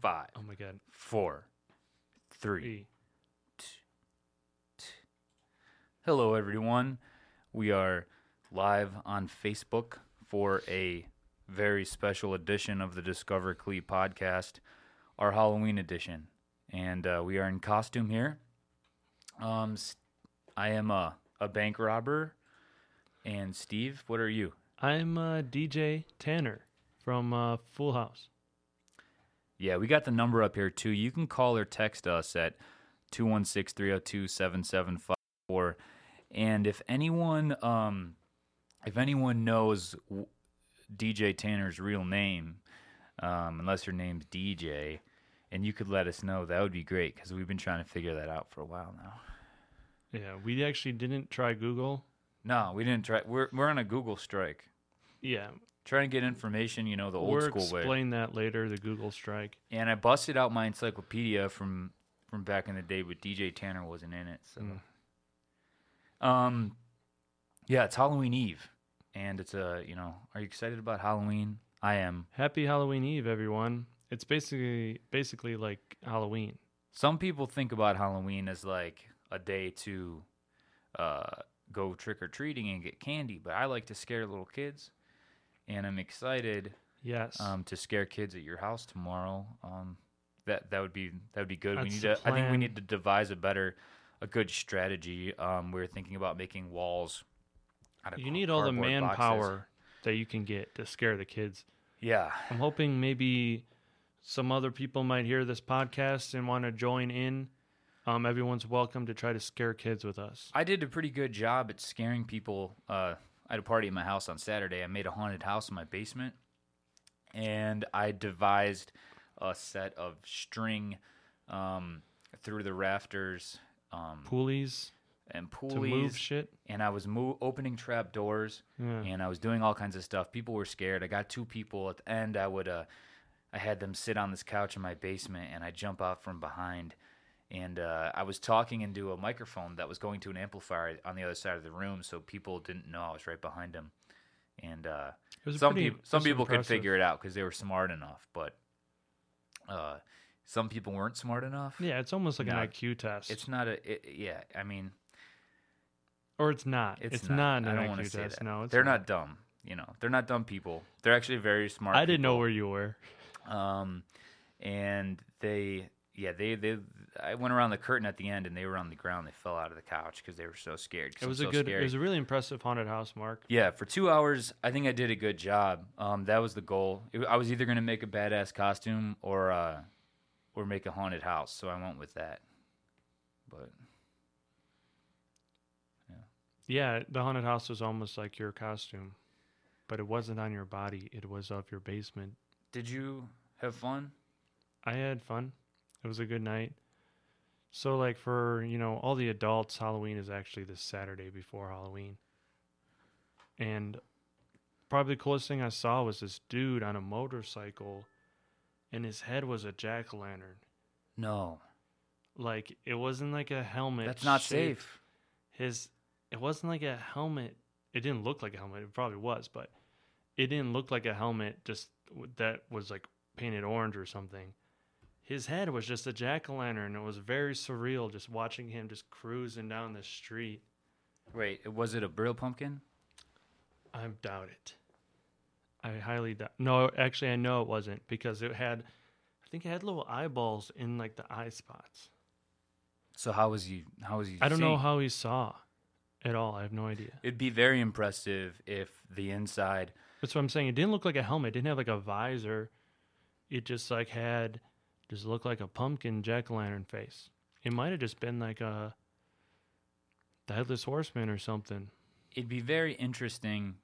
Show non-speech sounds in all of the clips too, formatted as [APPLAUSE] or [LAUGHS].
Five, Oh my god. four, three. Three. Hello, everyone. We are live on Facebook for a very special edition of the Discover Clee podcast, our Halloween edition. And uh, we are in costume here. Um, I am a, a bank robber. And Steve, what are you? I'm uh, DJ Tanner from uh, Full House. Yeah, we got the number up here too. You can call or text us at 216 302 7754. And if anyone, um, if anyone knows DJ Tanner's real name, um, unless your name's DJ, and you could let us know, that would be great because we've been trying to figure that out for a while now. Yeah, we actually didn't try Google. No, we didn't try. We're we're on a Google strike, Yeah, trying to get information, you know, the old school way. we'll school way. explain that later. The Google strike. And I busted out my encyclopedia from from back in the day, but DJ Tanner wasn't in it. So, um, yeah, it's Halloween Eve, and it's a you know, are you excited about Halloween? I am. Happy Halloween Eve, everyone. It's basically basically like Halloween. Some people think about Halloween as like a day to uh, go trick or treating and get candy, but I like to scare little kids, and I'm excited Yes. um, to scare kids at your house tomorrow. Um, that that would be that would be good. we need to. I think we need to devise a better, a good strategy. Um, we're thinking about making walls. Out of you need all the cardboard boxes. manpower that you can get to scare the kids. Yeah, I'm hoping maybe some other people might hear this podcast and want to join in. Um, everyone's welcome to try to scare kids with us. I did a pretty good job at scaring people. Uh, I had a party at my house on Saturday. I made a haunted house in my basement, and I devised a set of string um, through the rafters um, Pulleys and to move pulleys, shit. and I was mo- opening trap doors. Yeah. and I was doing all kinds of stuff. People were scared. I got two people at the end. I would, uh, I had them sit on this couch in my basement, and I jump out from behind, and uh, I was talking into a microphone that was going to an amplifier on the other side of the room, so people didn't know I was right behind them. And uh, some pretty- people, some people could figure it out because they were smart enough, but uh, some people weren't smart enough. Yeah, it's almost like No, an IQ test. It's not a, it, yeah. I mean, or it's not. it's, It's, not. an I don't IQ want to say test. that. No, it's they're not dumb. You know, they're not dumb people. They're actually very smart. I didn't know where you were. Um, and they, yeah, they, they, I went around the curtain at the end, and they were on the ground. They fell out of the couch because they were so scared. It I'm was a so good. Scary. It was a really impressive haunted house, Mark. yeah, for two hours, I think I did a good job. Um, that was the goal. It, I was either gonna make a badass costume or, uh, or make a haunted house. So I went with that. But yeah, Yeah, the haunted house was almost like your costume, but it wasn't on your body. It was of your basement. did you have fun? I had fun. It was a good night. So, like for you know all the adults, Halloween is actually this Saturday before Halloween, and probably the coolest thing I saw was this dude on a motorcycle, and his head was a jack o' lantern. No, Like it wasn't like a helmet. that's not shaped- safe. his it wasn't like a helmet it didn't look like a helmet it probably was but it didn't look like a helmet just that was like painted orange or something his head was just a jack-o'-lantern it was very surreal just watching him just cruising down the street Wait, was it a Brill pumpkin? i doubt it i highly doubt no actually i know it wasn't because it had i think it had little eyeballs in like the eye spots So how was he? How was he? i don't know how he saw at all i have no idea It'd be very impressive if the inside. That's what I'm saying. It didn't look like a helmet. It didn't have like a visor. It just like had just looked like a pumpkin jack o' lantern face. It might have just been like a the headless horseman or something. It'd be very interesting.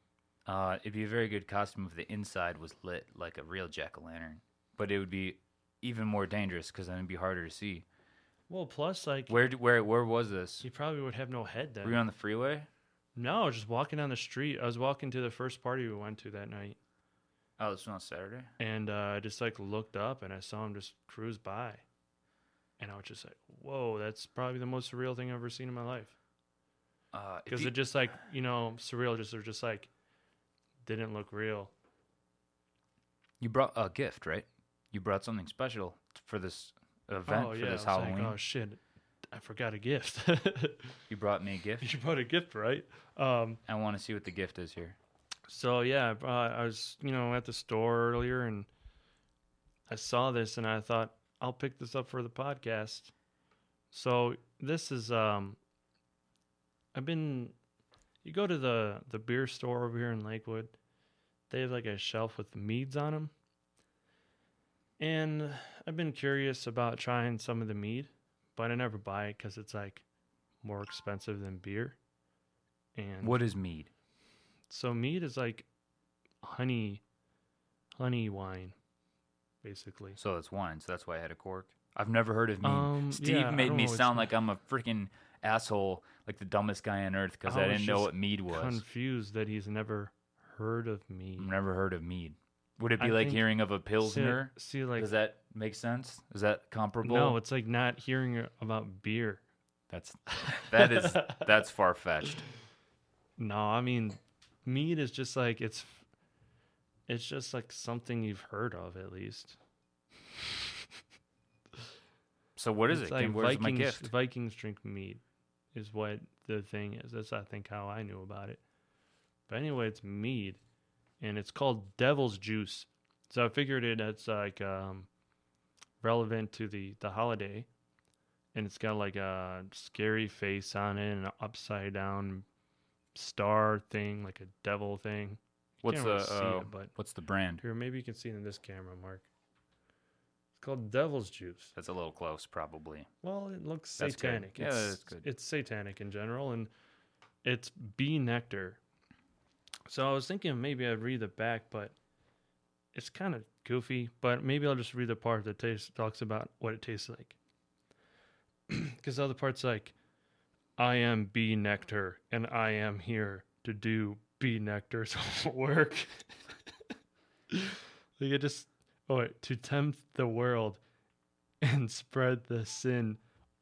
Uh, it'd be a very good costume if the inside was lit like a real jack o' lantern. But it would be even more dangerous because then it'd be harder to see. Well, plus like Where where where was this? he probably would have no head then. Were you on the freeway? no, just walking down the street. I was walking to the first party we went to that night, Oh, this was on Saturday. and uh, I just like looked up and I saw him just cruise by, and I was just like, "Whoa, that's probably the most surreal thing I've ever seen in my life." Uh, because you- it just like you know surreal just or just like didn't look real you brought a gift, right? You brought something special for this event oh for yeah, this Halloween. Like, oh shit, I forgot a gift. you brought me a [LAUGHS] gift. you brought a gift, right? Um, I want to see what the gift is here. So yeah, I I was you know at the store earlier and I saw this and I thought I'll pick this up for the podcast. So this is um I've been you go to the the beer store over here in Lakewood. They have like a shelf with meads on them. And I've been curious about trying some of the mead, but I never buy it cuz it's like more expensive than beer. And What is mead? So mead is like honey, honey wine, basically. So it's wine. So that's why I had a cork. I've never heard of mead. Um, Steve yeah, made me sound like I'm a freaking asshole, like the dumbest guy on earth, because I I, didn't know what mead was. Confused that he's never heard of mead. I've never heard of mead. Would it be I like hearing of a pilsner? See, see, like Does that make sense? Is that comparable? no, it's like not hearing about beer. that's that is [LAUGHS] that's far fetched. No, I mean, mead is just like it's. It's just like something you've heard of at least. So what is It's it? Like Where's Vikings? Vikings drink mead, is what the thing is. That's I think how I knew about it. But anyway, it's mead, and it's called Devil's Juice. So I figured it it's like um, relevant to the the holiday, and it's got like a scary face on it and an upside down star thing, like a devil thing. What's the really uh, it, but what's the brand? here maybe you can see it in this camera, Mark. It's called Devil's Juice. That's a little close, probably. Well, it looks That's good. satanic. Yeah, it's, that's good. It's satanic in general, and it's bee nectar. So I was thinking maybe I'd read the back, but it's kind of goofy. But maybe I'll just read the part that tastes, talks about what it tastes like. [CLEARS THROAT] Because the other part's like, I am bee nectar, and I am here to do bee nectar's [LAUGHS] work. [LAUGHS] like it just, oh, wait, to tempt the world and spread the sin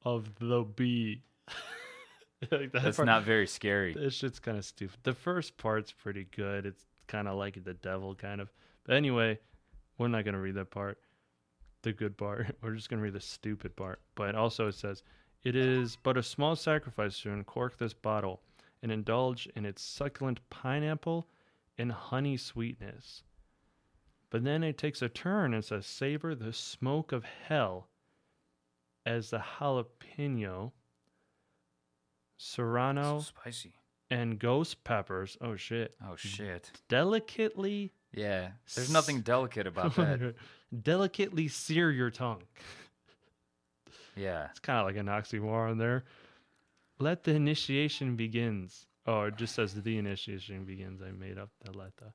of the bee. [LAUGHS] like that That's part- not very scary. This shit's kind of stupid. The first part's pretty good. It's kind of like the devil, kind of. But anyway, we're not gonna read that part. The good part. We're just gonna read the stupid part. But also, it says, "It is but a small sacrifice to uncork this bottle and indulge in its succulent pineapple and honey sweetness." But then it takes a turn and says, "Savor the smoke of hell." As the jalapeno, serrano, So spicy. and ghost peppers. Oh shit! Oh shit. Delicately, Yeah. There's nothing delicate about that. [LAUGHS] delicately sear your tongue. Yeah. It's kind of like an oxymoron there. Let the initiation begins. Oh, it just says the initiation begins. I made up the let the.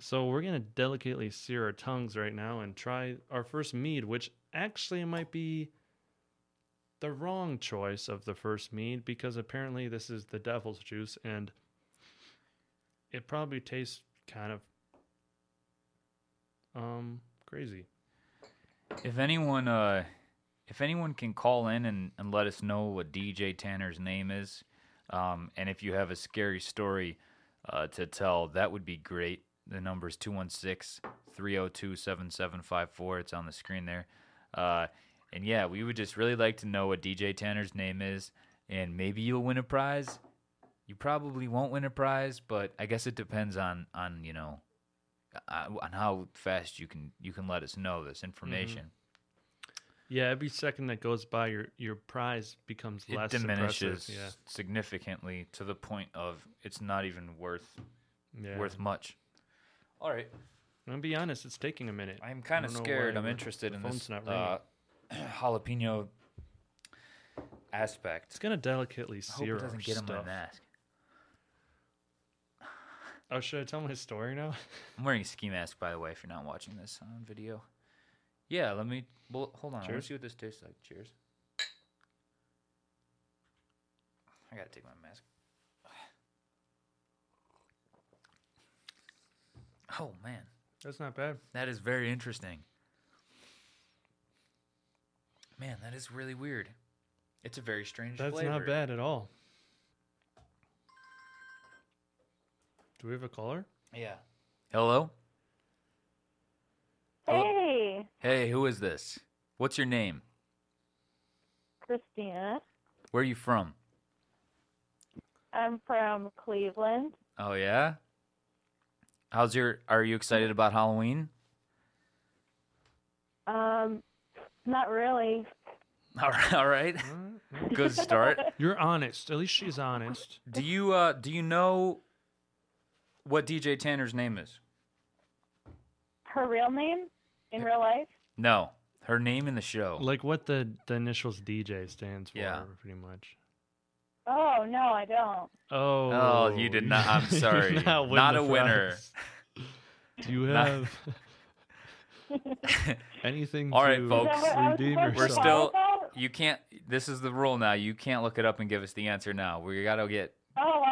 So we're gonna delicately sear our tongues right now and try our first mead, which actually might be the wrong choice of the first mead because apparently this is the devil's juice and it probably tastes kind of um crazy. If anyone uh if anyone can call in and, and let us know what DJ Tanner's name is, um, and if you have a scary story uh, to tell, that would be great. The number is 216 302 7754. It's on the screen there. Uh, and yeah, we would just really like to know what DJ Tanner's name is, and maybe you'll win a prize. You probably won't win a prize, but I guess it depends on on you know uh, on how fast you can you can let us know this information. Yeah, every second that goes by, your your prize becomes It less diminishes. Yeah, significantly to the point of it's not even worth yeah. worth much. All right, I'm gonna be honest, it's taking a minute. I'm kind of scared. I'm interested in this not uh, [CLEARS THROAT] jalapeno aspect. It's gonna delicately I hope sear it doesn't get on my mask. Oh, should I tell my story now? I'm wearing a ski mask, by the way, if you're not watching this on video. Yeah, let me. Well, hold on. Cheers. see what this tastes like. Cheers. I gotta take my mask. Oh man, That's not bad. that is very interesting. Man, that is really weird. It's a very strange That's flavor. not bad at all. Do we have a caller? Yeah. Hello. Hey, Hi, Hey, who is this? What's your name? Christina. Where are you from? I'm from Cleveland. Oh yeah. How's your? Are you excited about Halloween? Um, not really. [LAUGHS] All right. All right. Good start. [LAUGHS] You're honest. At least she's honest. Do you uh do you know what DJ Tanner's name is? Her real name in real life? No, her name in the show. Like what the the initials DJ stands for, Yeah. pretty much. Oh no, I don't. Oh. Oh, you did not- I'm [LAUGHS] sorry. not win Not the a winner. Do you have [LAUGHS] anything All right, to folks. that what I was redeem supposed to We're still- You can't. This is the rule now. You can't look it up and give us the answer now. We gotta get.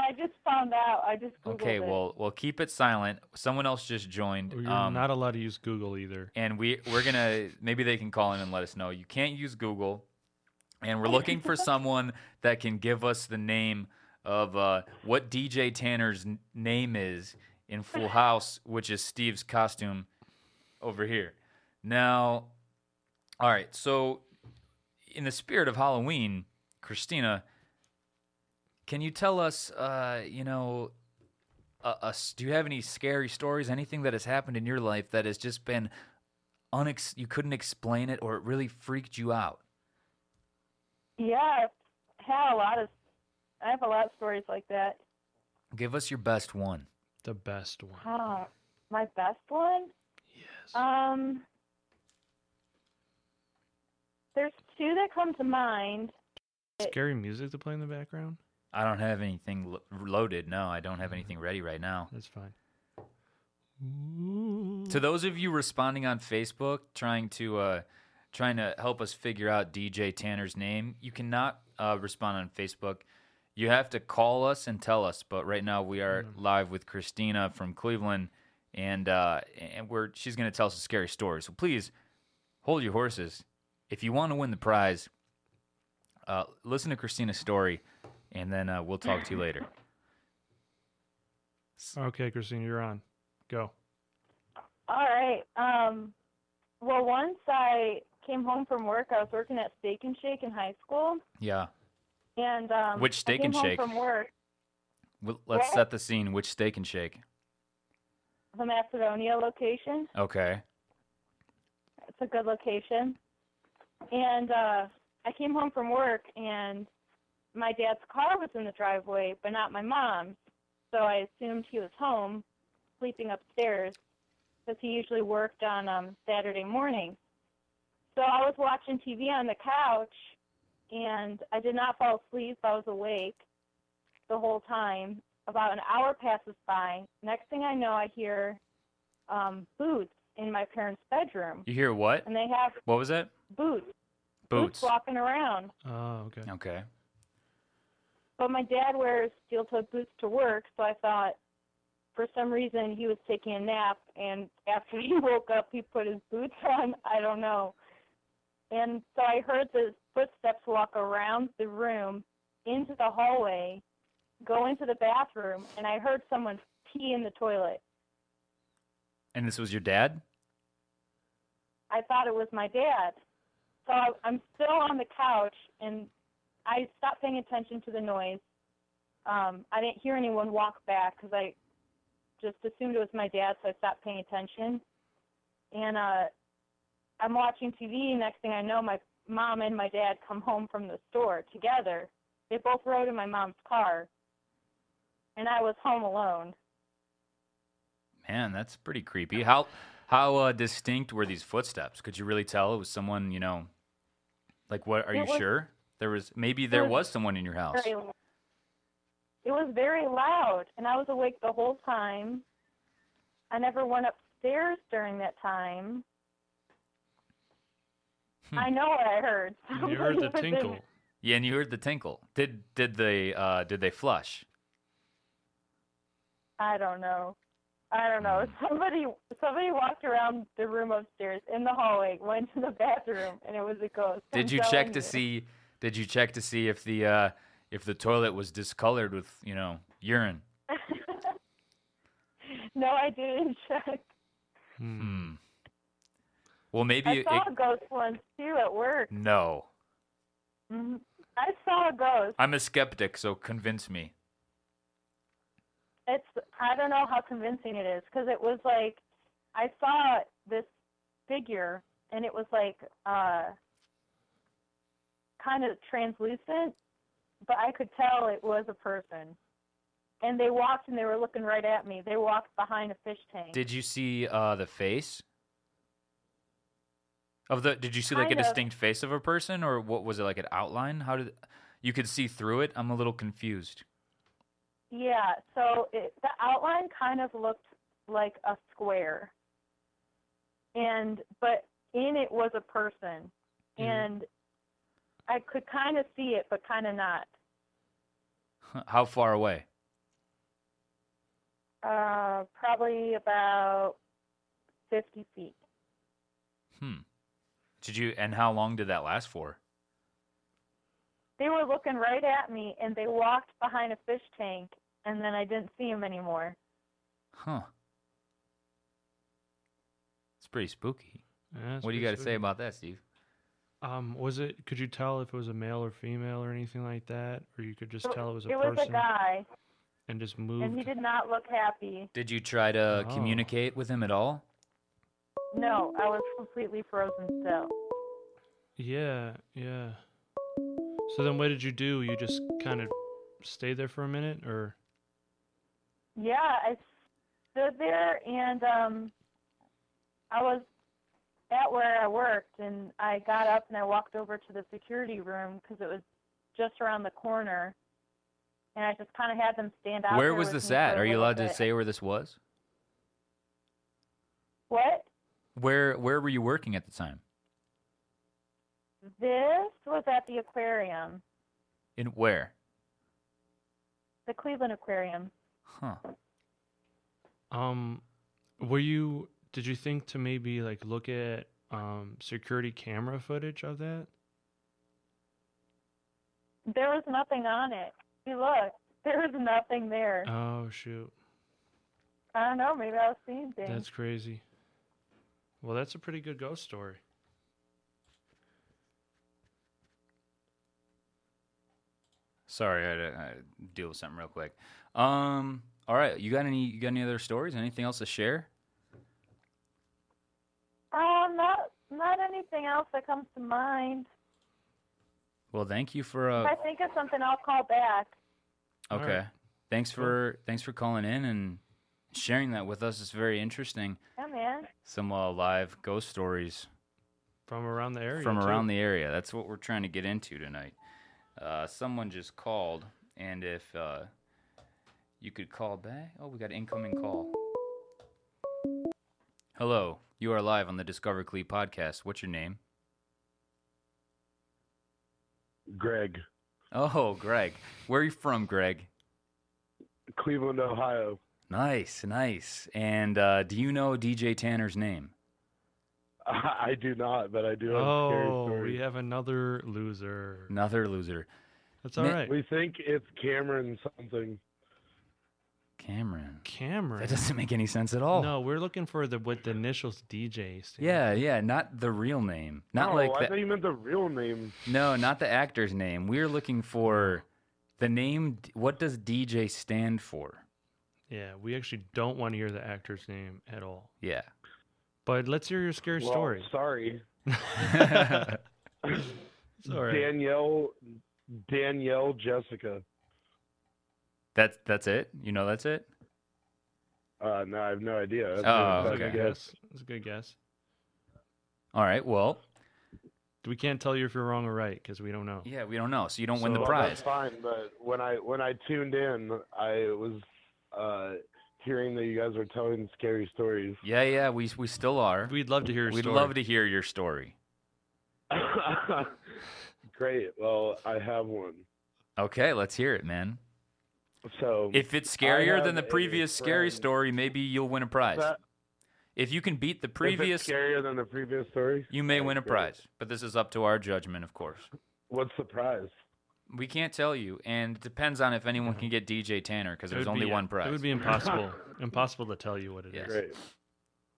I just found out. I just googled Okay, it. well, we'll keep it silent. Someone else just joined. You're um, not allowed to use Google either. and we we're gonna maybe they can call in and let us know. You can't use Google, and we're looking for [LAUGHS] someone that can give us the name of uh, what DJ Tanner's n- name is in [LAUGHS] Full House, which is Steve's costume over here. Now, all right. So, in the spirit of Halloween, Christina, can you tell us, uh, you know, uh, us, do you have any scary stories, anything that has happened in your life that has just been unex- you couldn't explain it or it really freaked you out? Yeah, I've had a lot of. I have a lot of stories like that. Give us your best one. The best one. Huh. My best one? Yes. Um, there's two that come to mind. Scary music to play in the background? I don't have anything lo- loaded. No, I don't have anything ready right now. That's fine. To those of you responding on Facebook, trying to uh, trying to help us figure out DJ Tanner's name, you cannot uh, respond on Facebook. You have to call us and tell us. But right now we are live with Christina from Cleveland, and uh, and we're she's going to tell us a scary story. So please hold your horses. If you want to win the prize, uh, listen to Christina's story, and then uh, we'll talk to you later. [LAUGHS] Okay, Christine, you're on. Go. All right. Um, well, once I came home from work, I was working at Steak and Shake in high school, Yeah. and um, Which Steak I came and home Shake? from work, Well, let's What? set the scene. Which steak and shake? the Macedonia location. Okay. It's a good location. And uh, I came home from work, and my dad's car was in the driveway, but not my mom's. So I assumed he was home, sleeping upstairs, because he usually worked on um, Saturday mornings. So I was watching TV on the couch, and I did not fall asleep. I was awake the whole time. About an hour passes by. Next thing I know, I hear um, boots in my parents' bedroom, You hear what? and they have What was that? boots, Boots. walking around. Oh, okay. Okay. But my dad wears steel-toed boots to work, so I thought for some reason he was taking a nap, and after [LAUGHS] he woke up, he put his boots on. I don't know. And so I heard the footsteps walk around the room into the hallway, go into the bathroom, and I heard someone pee in the toilet. And this was your dad? I thought it was my dad. So I'm still on the couch, and I stopped paying attention to the noise. Um, I didn't hear anyone walk back because I just assumed it was my dad, so I stopped paying attention. And uh, I'm watching TV. Next thing I know, my mom and my dad come home from the store together. They both rode in my mom's car, and I was home alone. Man, that's pretty creepy. How how uh, distinct were these footsteps? Could you really tell it was someone, you know, like what are It you was- sure? There was maybe there was was someone in your house. very it was very loud and i was awake the whole time i never went upstairs during that time Hmm. i know what i heard And [LAUGHS] you heard the Somebody in- tinkle. Yeah, and you heard the tinkle. Did did they uh did they flush? i don't know i don't know somebody somebody walked around the room upstairs in the hallway went to the bathroom and it was a ghost I'm Did you check to you. see did you check to see if the uh if the toilet was discolored with, you know, urine? [LAUGHS] no i didn't check Hmm. Hmm. Well, maybe I it, saw it- a ghost once too at work. no. hmm I saw a ghost. I'm a skeptic, so convince me. It's I don't know how convincing it is because it was like I saw this figure and it was like uh kind of translucent, but I could tell it was a person. And they walked and they were looking right at me. They walked behind a fish tank. Did you see uh, the face of the? Did you see like a Kind of. distinct face of a person, or what was it like an outline? How did you could see through it? I'm a little confused. Yeah, so it, the outline kind of looked like a square, and but in it was a person, Mhm. and I could kind of see it, but kind of not. [LAUGHS] How far away? Uh, probably about fifty feet. Hmm. Did you? And how long did that last for? They were looking right at me, and they walked behind a fish tank, and then I didn't see them anymore. Huh. It's pretty spooky. Yeah, what do you got to say about that, Steve? Um, was it? Could you tell if it was a male or female or anything like that, or you could just So tell it was a it was a guy, and just moved? and he did not look happy. Did you try to Oh. communicate with him at all? No, I was completely frozen still. Yeah, yeah. So then, what did you do? You just kind of stayed there for a minute, or Yeah, I stood there and um I was at where I worked and I got up and I walked over to the security room because it was just around the corner. And I just kind of had them stand out Where was this at? Are you little allowed to say where this was? What? Where Where were you working at the time? This was at the aquarium, In where? the Cleveland Aquarium. Huh. um, were you? Did you think to maybe like look at um security camera footage of that? There was nothing on it. You look, there was nothing there. Oh shoot, I don't know, maybe I was seeing things. that's crazy. Well, that's a pretty good ghost story. Sorry, I had to I had to deal with something real quick. Um. All right. You got any? You got any other stories? Anything else to share? Um, not not anything else that comes to mind. Well, thank you for. If Uh, I think of something, I'll call back. Okay. right. Thanks for thanks for calling in and sharing that with us. It's very interesting. Yeah, man. Some uh, live ghost stories From around the area. from too. around the area. That's what we're trying to get into tonight. Uh, someone just called, and if uh, you could call back. Oh, we got an incoming call. Hello, you are live on the Discover Clee podcast. What's your name? Greg, Oh, Greg. Where are you from, Greg? Cleveland, Ohio. Nice, nice. And uh, do you know DJ Tanner's name? I do not, but I do have scary Oh, we have another loser. Another loser. That's all Ma- right. We think it's Cameron something. Cameron. Cameron. That doesn't make any sense at all. No, we're looking for the what the initials DJ stand Yeah, yeah, not the real name. Not no, like I the, thought you meant the real name. No, not the actor's name. We're looking for the name. What does DJ stand for? Yeah, we actually don't want to hear the actor's name at all. Yeah. But let's hear your scary Well, story. Sorry, It's all right. Danielle. Danielle Jessica. That's that's it. You know that's it. Uh, no, I have no idea. That's Oh, a- That's that's a a okay. good guess. guess. That's a good guess. All right. Well, We can't tell you if you're wrong or right because we don't know. yeah, we don't know, so you don't win the So- Well, prize. that's fine, but when I when I tuned in, I was uh, hearing that you guys were telling scary stories. Yeah, yeah, we we still are. We'd love to hear your We'd story. love to hear your story. [LAUGHS] Great. Well, I have one. Okay, let's hear it, man. So If it's scarier than the previous scary friend- story, maybe you'll win a prize. that, If you can beat the previous, it's scarier than the previous story, you may win a great. prize. But this is up to our judgment, of course. What's the prize? We can't tell you, and it depends on if anyone mm-hmm. can get DJ Tanner because there's only be- one prize. It would be [LAUGHS] impossible. impossible to tell you what it is. Yes. Great.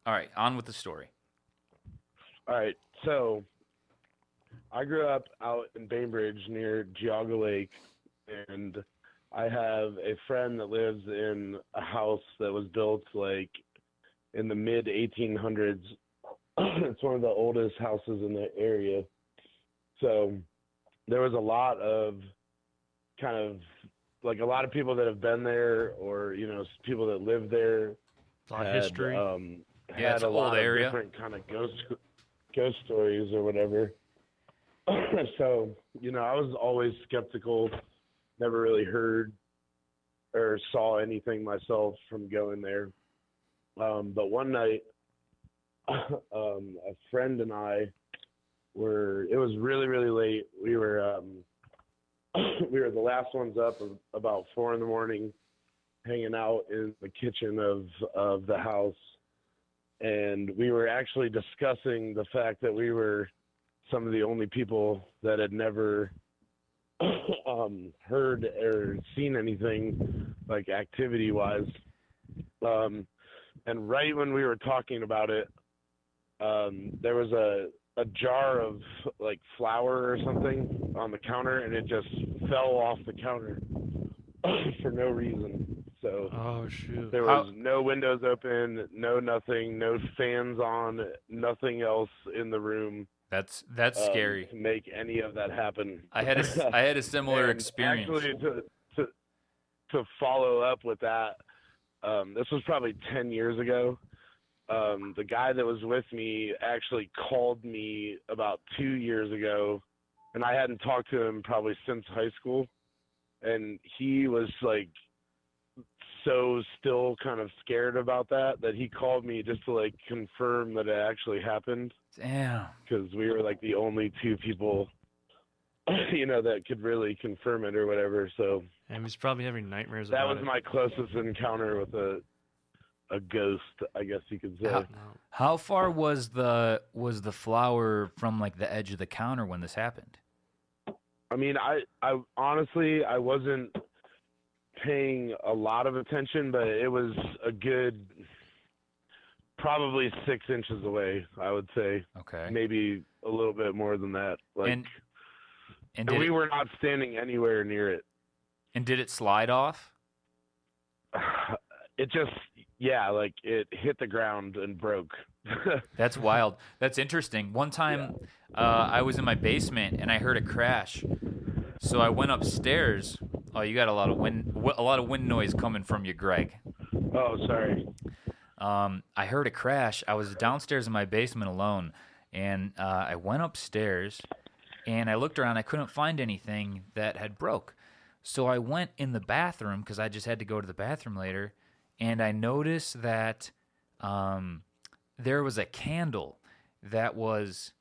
All right, on with the story. All right, so I grew up out in Bainbridge near Geauga Lake, and I have a friend that lives in a house that was built like in the mid 1800s. [CLEARS THROAT] it's one of the oldest houses in the area. So there was a lot of kind of like a lot of people that have been there or you know people that live there A lot of had, history. Um, Yeah, it's an lot old of area. different kind of ghost [LAUGHS] ghost stories or whatever. [CLEARS THROAT] so you know, I was always skeptical. Never really heard or saw anything myself from going there. Um, but one night, [LAUGHS] um, a friend and I were. It was really really late. We were. Um, [CLEARS THROAT] we were the last ones up about four in the morning hanging out in the kitchen of of the house and we were actually discussing the fact that we were some of the only people that had never um heard or seen anything like activity wise um and right when we were talking about it um there was a a jar of like flour or something on the counter and it just fell off the counter [COUGHS] for no reason so oh shoot. there How- was no windows open, no nothing, no fans on, nothing else in the room. That's that's um, scary. to make any of that happen. I had a I had a [LAUGHS] similar experience. Actually, to to to follow up with that, um, this was probably ten years ago. Um, the guy that was with me actually called me about two years ago, and I hadn't talked to him probably since high school, and he was like so still kind of scared about that that he called me just to like confirm that it actually happened Damn. because we were like the only two people [CLEARS THROAT] you know that could really confirm it or whatever so And he's probably having nightmares that was it. my closest encounter with a a ghost i guess you could say How- How far was the was the flower from like the edge of the counter when this happened? i mean i i honestly i wasn't paying a lot of attention but it was a good probably six inches away i would say Okay. maybe a little bit more than that like And and and we it, were not standing anywhere near it and did it slide off? [SIGHS] it just yeah like it hit the ground and broke [LAUGHS] That's wild. That's interesting. One time, uh, I was in my basement and I heard a crash. So I went upstairs. Oh, you got a lot of wind, a lot of wind noise coming from you, Greg. oh sorry Um, I heard a crash. I was downstairs in my basement alone, and uh, I went upstairs, and I looked around. I couldn't find anything that had broke, so I went in the bathroom because I just had to go to the bathroom later, and I noticed that um, there was a candle that was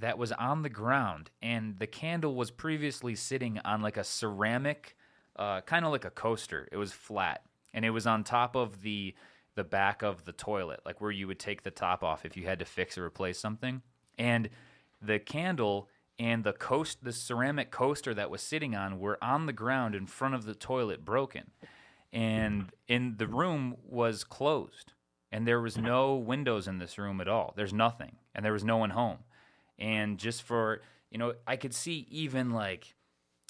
that was on the ground, and the candle was previously sitting on like a ceramic, uh, kind of like a coaster. It was flat, and it was on top of the the back of the toilet, like where you would take the top off if you had to fix or replace something. And the candle and the coast, the ceramic coaster that was sitting on, were on the ground in front of the toilet, broken. And in the room was closed, and there was no windows in this room at all. There's nothing, and there was no one home. And just for you know, I could see even like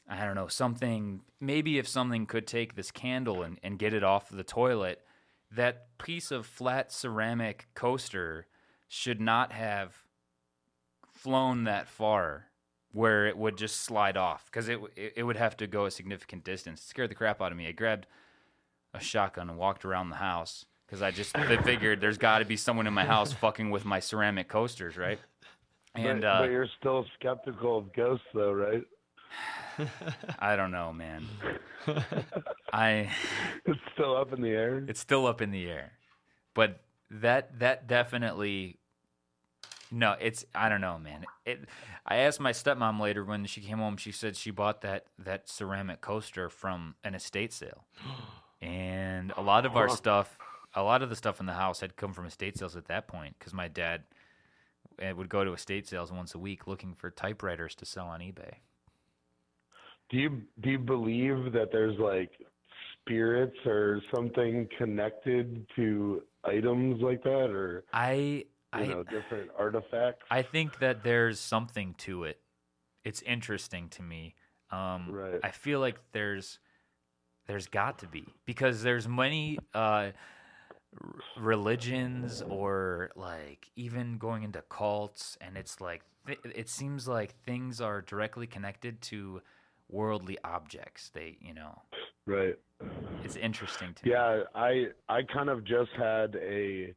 I don't know, something maybe if something could take this candle and, and get it off the toilet, that piece of flat ceramic coaster should not have flown that far where it would just slide off because it, it would have to go a significant distance. It scared the crap out of me. I grabbed a shotgun and walked around the house because I just figured there's got to be someone in my house fucking with my ceramic coasters, right? And but, uh, but you're still skeptical of ghosts though right [LAUGHS] I don't know, man. [LAUGHS] I it's still up in the air it's still up in the air, but that that definitely no. It's I don't know, man. It. I asked my stepmom later when she came home. She said she bought that that ceramic coaster from an estate sale, [GASPS] and a lot of our stuff, a lot of the stuff in the house had come from estate sales at that point because my dad eh, would go to estate sales once a week looking for typewriters to sell on eBay. do you do you believe that there's like spirits or something connected to items like that or I you I- know, different artifacts. I think that there's something to it. It's interesting to me. Um, Right. I feel like there's there's got to be because there's many uh, religions or like even going into cults, and it's like th- it seems like things are directly connected to worldly objects. They, you know, right. it's interesting to me. Yeah, I I kind of just had a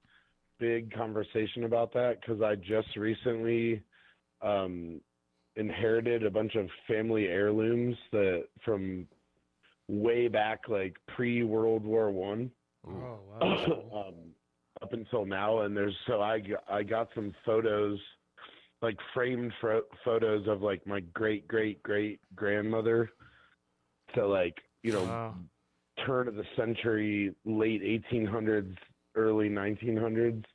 big conversation about that because I just recently um, inherited a bunch of family heirlooms that from way back, like pre World War One. Oh, wow. [COUGHS] um, up until now. And there's so I I got some photos, like framed fro- photos of like my great great great grandmother. So like you know Wow. turn of the century, late 1800s, early 1900s,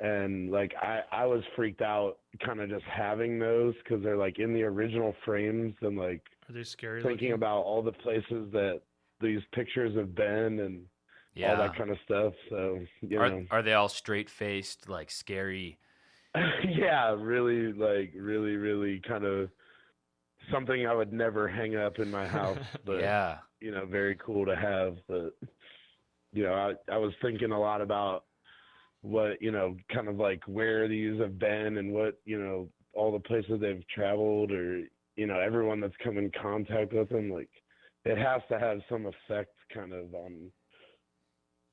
and like I I was freaked out, kind of just having those because they're like in the original frames and like Are they scary? thinking looking? about all the places that these pictures have been and yeah. all that kind of stuff. So you are know, are they all straight faced, like scary? [LAUGHS] yeah, really like really really kind of something I would never hang up in my house, [LAUGHS] but yeah. you know, very cool to have. But you know, I I was thinking a lot about what you know, kind of like where these have been and what you know, all the places they've traveled, or you know, everyone that's come in contact with them. Like, it has to have some effect, kind of on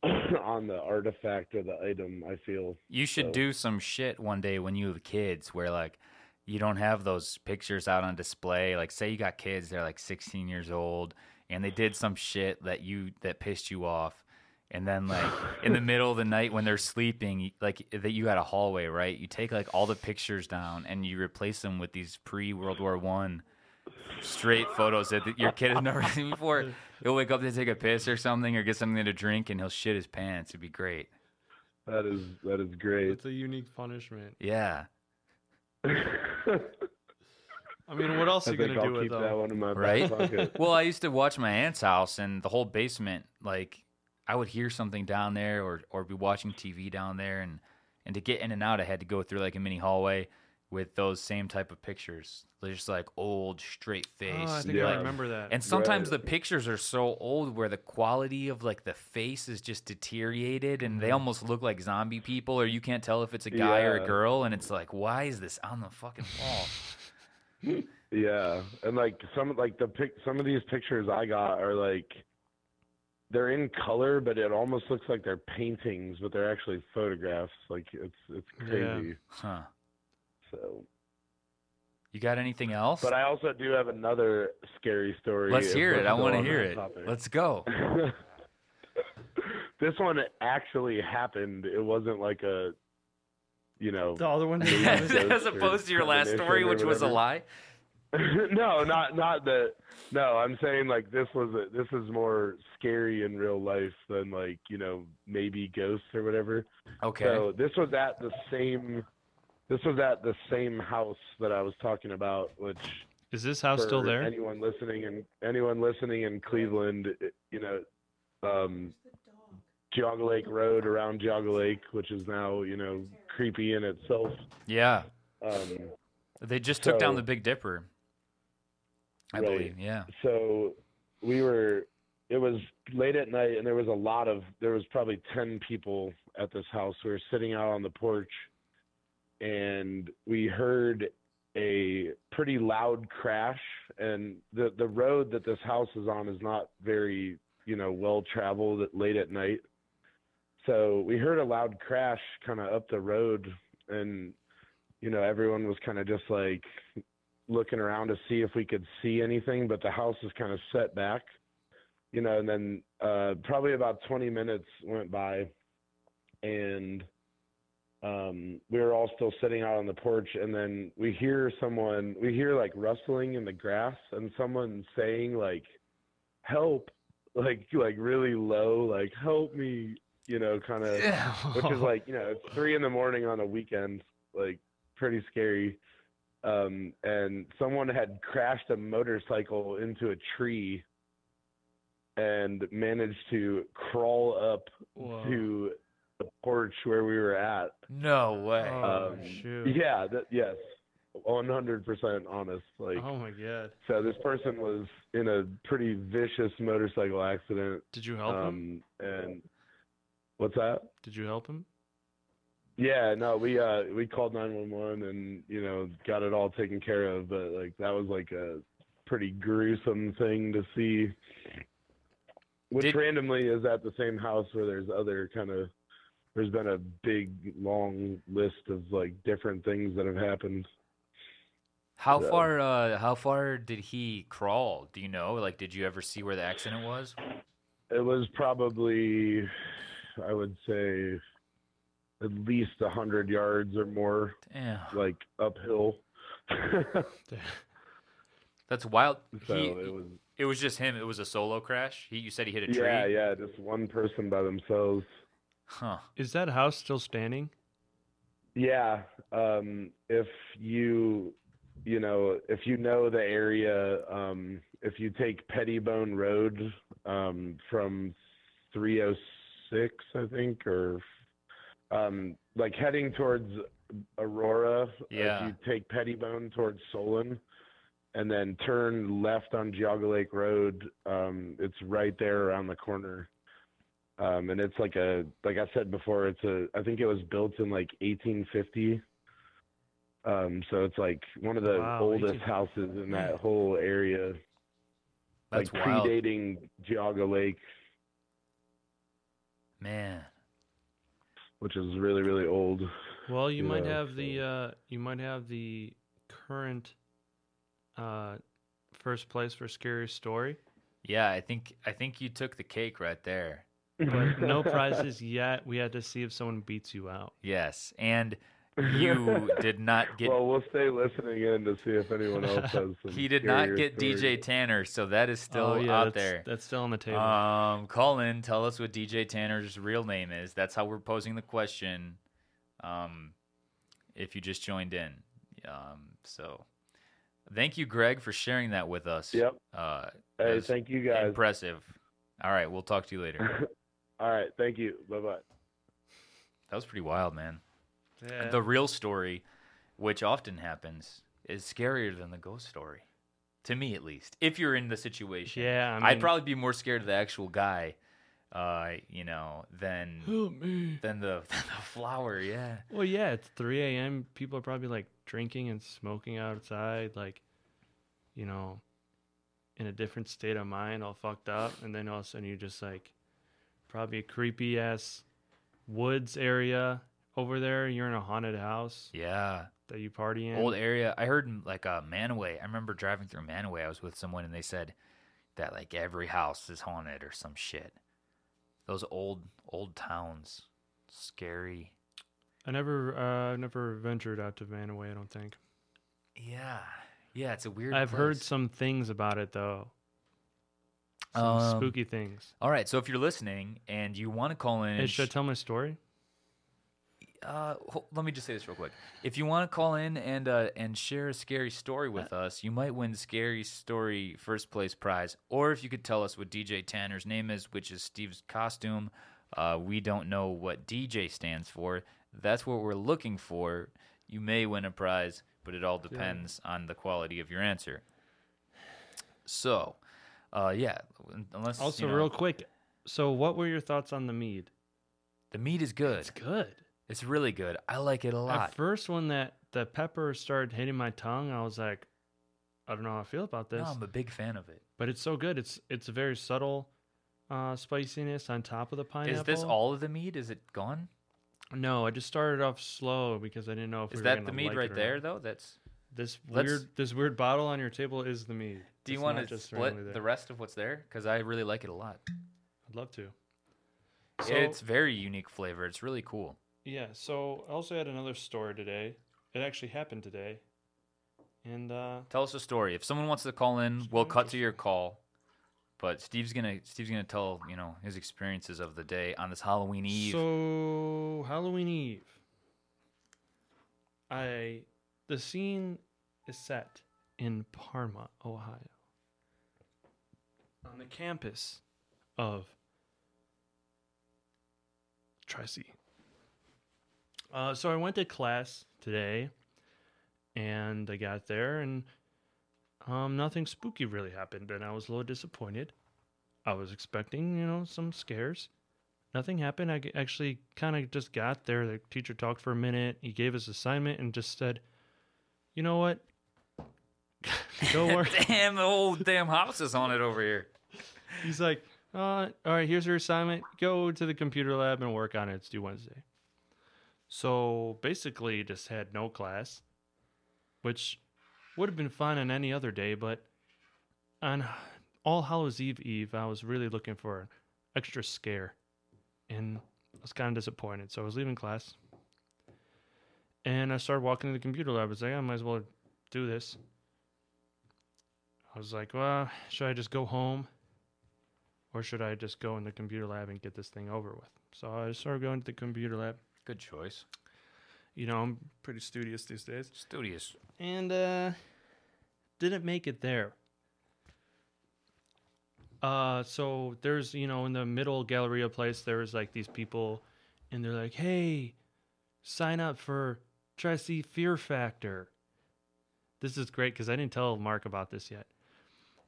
[COUGHS] on the artifact or the item. I feel. You should So- do some shit one day when you have kids where like you don't have those pictures out on display. Like say you got kids, they're like 16 years old and they did some shit that you that pissed you off. And then like [LAUGHS] in the middle of the night when they're sleeping, like that you had a hallway, right? You take like all the pictures down and you replace them with these pre World War 1 straight photos that your kid has never [LAUGHS] seen before. He'll wake up to take a piss or something or get something to drink and he'll shit his pants. It'd be great. That is that is great. It's a unique punishment. Yeah. [LAUGHS] I mean, what else I are you gonna I'll do with keep that them? one in my Right? back pocket. [LAUGHS] well, I used to watch my aunt's house and the whole basement, like I would hear something down there or or be watching TV down there and and to get in and out I had to go through like a mini hallway with those same type of pictures. They're just like old, straight face. Oh, I think Yeah. I remember that. and sometimes Right. the pictures are so old where the quality of like the face is just deteriorated and they mm-hmm. almost look like zombie people or you can't tell if it's a guy or a girl and it's like why is this on the fucking wall? [LAUGHS] Yeah, and like some like the pic, some of these pictures I got are like they're in color, but it almost looks like they're paintings, but they're actually photographs. Like it's it's Yeah. crazy. Huh. So, You got anything else? but I also do have another scary story. Let's hear it. I want to hear it. topic. Let's go. [LAUGHS] this one actually happened. It wasn't like a, you know, the other one. [LAUGHS] [LAUGHS] As opposed to your last story, which was a lie. no, not not that. No, I'm saying like this was a, this is more scary in real life than like you know maybe ghosts or whatever. Okay. So this was at the same. This was at the same house that I was talking about, which Is this house still there? Anyone listening and anyone listening in Cleveland, you know, um, Geauga Lake Road around Geauga Lake, which is now you know creepy in itself. yeah. Um, They just took down the Big Dipper. I Right. believe. Yeah. so we were it was late at night and there was a lot of there was probably 10 people at this house we were sitting out on the porch and we heard a pretty loud crash and the the road that this house is on is not very you know well traveled at- late at night so we heard a loud crash kind of up the road and you know everyone was kind of just like looking around to see if we could see anything, but the house is kind of set back, you know. And then uh, probably about 20 minutes went by, and um, we were all still sitting out on the porch. And then we hear someone, we hear like rustling in the grass, and someone saying like, "Help!" like like really low, like "Help me!" You know, kind of which is like you know it's [LAUGHS] three in the morning on a weekend like pretty scary um and someone had crashed a motorcycle into a tree and managed to crawl up Whoa. to the porch where we were at. No way. Oh, Um, shoot. Yeah, that, yes, 100% honest. Like, oh my god. so this person was in a pretty vicious motorcycle accident. Did you help him? Um, and what's that? Did you help him? Yeah, no, we uh we called 911 and you know got it all taken care of, but like that was like a pretty gruesome thing to see. Which Did- randomly is at the same house where there's other kind of there's been a big long list of like different things that have happened. How so- far? Uh, how far did he crawl? Do you know? Like, did you ever see where the accident was? It was probably I would say at least a hundred yards or more, Damn, like uphill. [LAUGHS] that's wild. so he, it was it was just him. It was a solo crash. He, you said he hit a tree. Yeah, yeah, just one person by themselves. Huh. Is that house still standing? Yeah, um, if you, you know, if you know the area, um, if you take Pettibone Road um, from 306, I think, or um, like heading towards Aurora, Yeah. if you take Pettibone towards Solon, and then turn left on Geauga Lake Road, um, it's right there around the corner. Um, and it's like a, like I said before, it's a, I think it was built in like 1850. Um, so it's like one of the Wow, oldest 18 houses in that whole area, That's like wild, predating Geauga Lake, man. which is really, really old. Well, you might Yeah, have the uh, you might have the current uh, first place for scariest story, Yeah, I think I think you took the cake right there. But no [LAUGHS] prizes yet. We had to see if someone beats you out. Yes, and [LAUGHS] you did not get. well, we'll stay listening in to see if anyone else has [LAUGHS] some. he did not get stories. DJ Tanner, so that is still oh, yeah, out that's, there. That's still on the table. Um, call in, tell us what DJ Tanner's real name is. That's how we're posing the question. Um, if you just joined in, um, so thank you, Greg, for sharing that with us. Yep. Uh, Hey, thank you guys. impressive. All right, we'll talk to you later. All right, thank you. Bye bye. that was pretty wild, man. yeah. The real story, which often happens, is scarier than the ghost story. To me, at least. If you're in the situation. yeah, I mean, I'd probably be more scared of the actual guy, uh, you know, than help [GASPS] me. than the [LAUGHS] than the flower. Yeah. Well, yeah, it's 3 a.m. People are probably like drinking and smoking outside, like, you know, in a different state of mind, all fucked up. And then all of a sudden you're just like, probably a creepy ass woods area over there. You're in a haunted house Yeah. that you party in. Old area. I heard like uh, Mantua. I remember driving through Mantua. I was with someone and they said that like every house is haunted or some shit. Those old old towns, scary. I never, uh, never ventured out to Mantua. I don't think. Yeah. Yeah, it's a weird. I've heard some things about it, though. Some Um, spooky things. All right, so if you're listening and you want to call in, Hey, and should I tell my story? uh, let me just say this real quick. If you want to call in and uh, and share a scary story with us, you might win scary story first place prize. Or if you could tell us what DJ Tanner's name is, which is Steve's costume. Uh, we don't know what DJ stands for. That's what we're looking for. You may win a prize, but it all depends on the quality of your answer. So, uh, yeah. Unless Also, you know, real quick. So, what were your thoughts on the mead? the meat is good. It's good. It's really good. I like it a lot. At first, when that the pepper started hitting my tongue, I was like, I don't know how I feel about this, No, I'm a big fan of it. but it's so good. It's it's a very subtle uh, spiciness on top of the pineapple. Is this all of the meat? Is it gone? No, I just started off slow because I didn't know if Is we that the meat like right there, not. though? That's. This Let's- weird this weird bottle on your table is the mead. Do you It's want to just split randomly the rest of what's there? Because I really like it a lot. I'd love to. So, it's very unique flavor. It's really cool. Yeah, so I also had another story today. It actually happened today. And uh Tell us a story. If someone wants to call in, we'll cut to your call. But Steve's gonna Steve's gonna tell you know his experiences of the day on this Halloween Eve. so Halloween Eve. I the scene is set in Parma, Ohio. On the campus of Tri-C Uh, so I went to class today, and I got there, and um, nothing spooky really happened, and I was a little disappointed. I was expecting, you know, some scares. Nothing happened. I actually kind of just got there. The teacher talked for a minute. He gave us assignment and just said, "You know what? [LAUGHS] Go work." [LAUGHS] damn, the whole damn house is on it over here. He's like, uh, "All right, here's your assignment. Go to the computer lab and work on it. It's due Wednesday." So basically, just had no class, which would have been fine on any other day, but on All Hallows Eve Eve, I was really looking for an extra scare, and I was kind of disappointed. So I was leaving class, and I started walking to the computer lab. I was like, I might as well do this. I was like, well, should I just go home? Or should I just go in the computer lab and get this thing over with? So I started going to the computer lab. Good choice. You know, I'm pretty studious these days. Studious. And uh didn't make it there. Uh so there's, you know, in the middle Galleria place there was like these people and they're like, "Hey, sign up for Tri-C Fear Factor." This is great cuz I didn't tell Mark about this yet.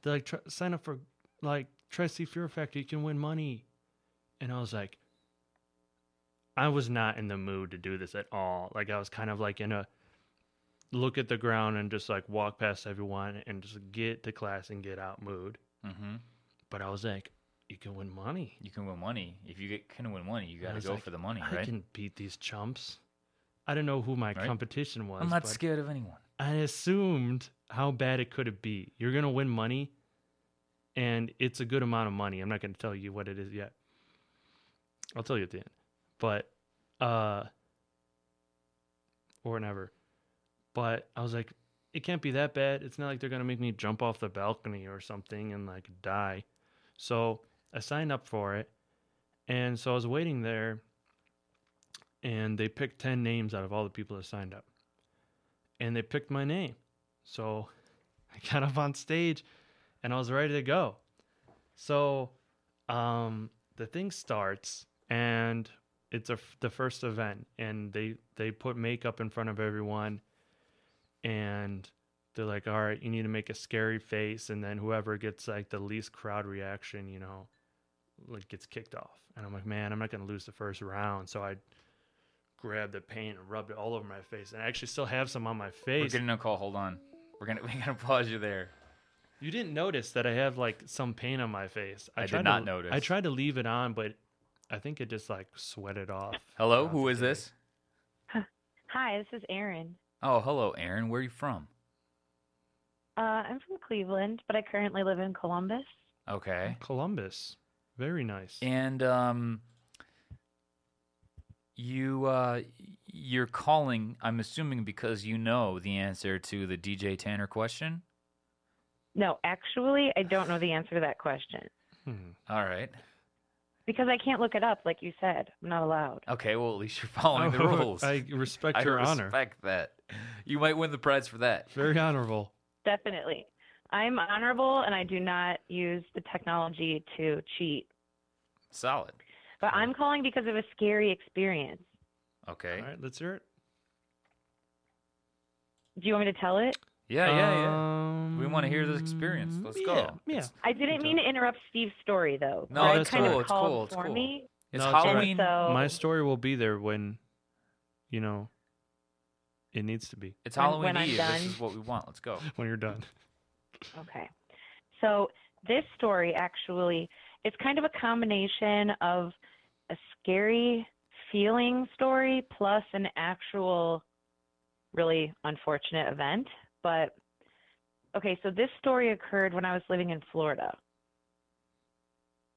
They're like, "Try- "Sign up for like Try to See Fear Factor, you can win money." And I was like, I was not in the mood to do this at all. Like I was kind of like in a look at the ground and just like walk past everyone and just get to class and get out mood. Mm-hmm. But I was like, you can win money. You can win money. If you get can win money, you got to go like, for the money, I right? I can beat these chumps. I don't know who my Right. competition was. I'm not but scared of anyone. I assumed how bad it could be. You're gonna win money, and it's a good amount of money. I'm not gonna tell you what it is yet. I'll tell you at the end. But uh or never. But I was like, it can't be that bad. It's not like they're gonna make me jump off the balcony or something and like die. So I signed up for it. And so I was waiting there and they picked 10 names out of all the people that signed up and they picked my name. So [LAUGHS] I got up on stage and I was ready to go. So um, the thing starts and it's a, the first event and they, they put makeup in front of everyone and they're like, all right, you need to make a scary face. And then whoever gets like the least crowd reaction, you know, like gets kicked off. And I'm like, man, I'm not going to lose the first round. So I grabbed the paint and rubbed it all over my face. And I actually still have some on my face. We're getting a call. Hold on. We're gonna [LAUGHS] we're gonna pause you there. You didn't notice that I have like some paint on my face. I did tried not to, notice. I tried to leave it on, but I think it just like sweated off. Hello, off who the is day. this? Hi, this is Erin. Oh, hello, Aaron. Where are you from? Uh, I'm from Cleveland, but I currently live in Columbus. Okay. Columbus. Very nice. And um, you uh, you're calling. I'm assuming because you know the answer to the DJ Tanner question. No, actually, I don't know the answer to that question Hmm. All right. because I can't look it up, like you said. I'm not allowed. Okay. Well, at least you're following the Oh, [LAUGHS] rules. I respect I your honor. respect that. You might win the prize for that. Very honorable. Definitely. I'm honorable and I do not use the technology to cheat. Solid. But I'm calling because of a scary experience. Okay. All right, let's hear it. Do you want me to tell it? Yeah, yeah, yeah. We wanna hear this Um, experience. Let's yeah, go. Yeah. It's- I didn't mean to interrupt Steve's story though. No, Greg it's kind cool, of it's called cool, it's for cool. me. It's No, it's all right. Halloween. So My story will be there when, you know, it needs to be It's When- Halloween when I'm Eve. done. This is what we want. Let's go. when you're done. Okay. So this story actually it's kind of a combination of a scary feeling story plus an actual really unfortunate event. But okay, so this story occurred when I was living in Florida.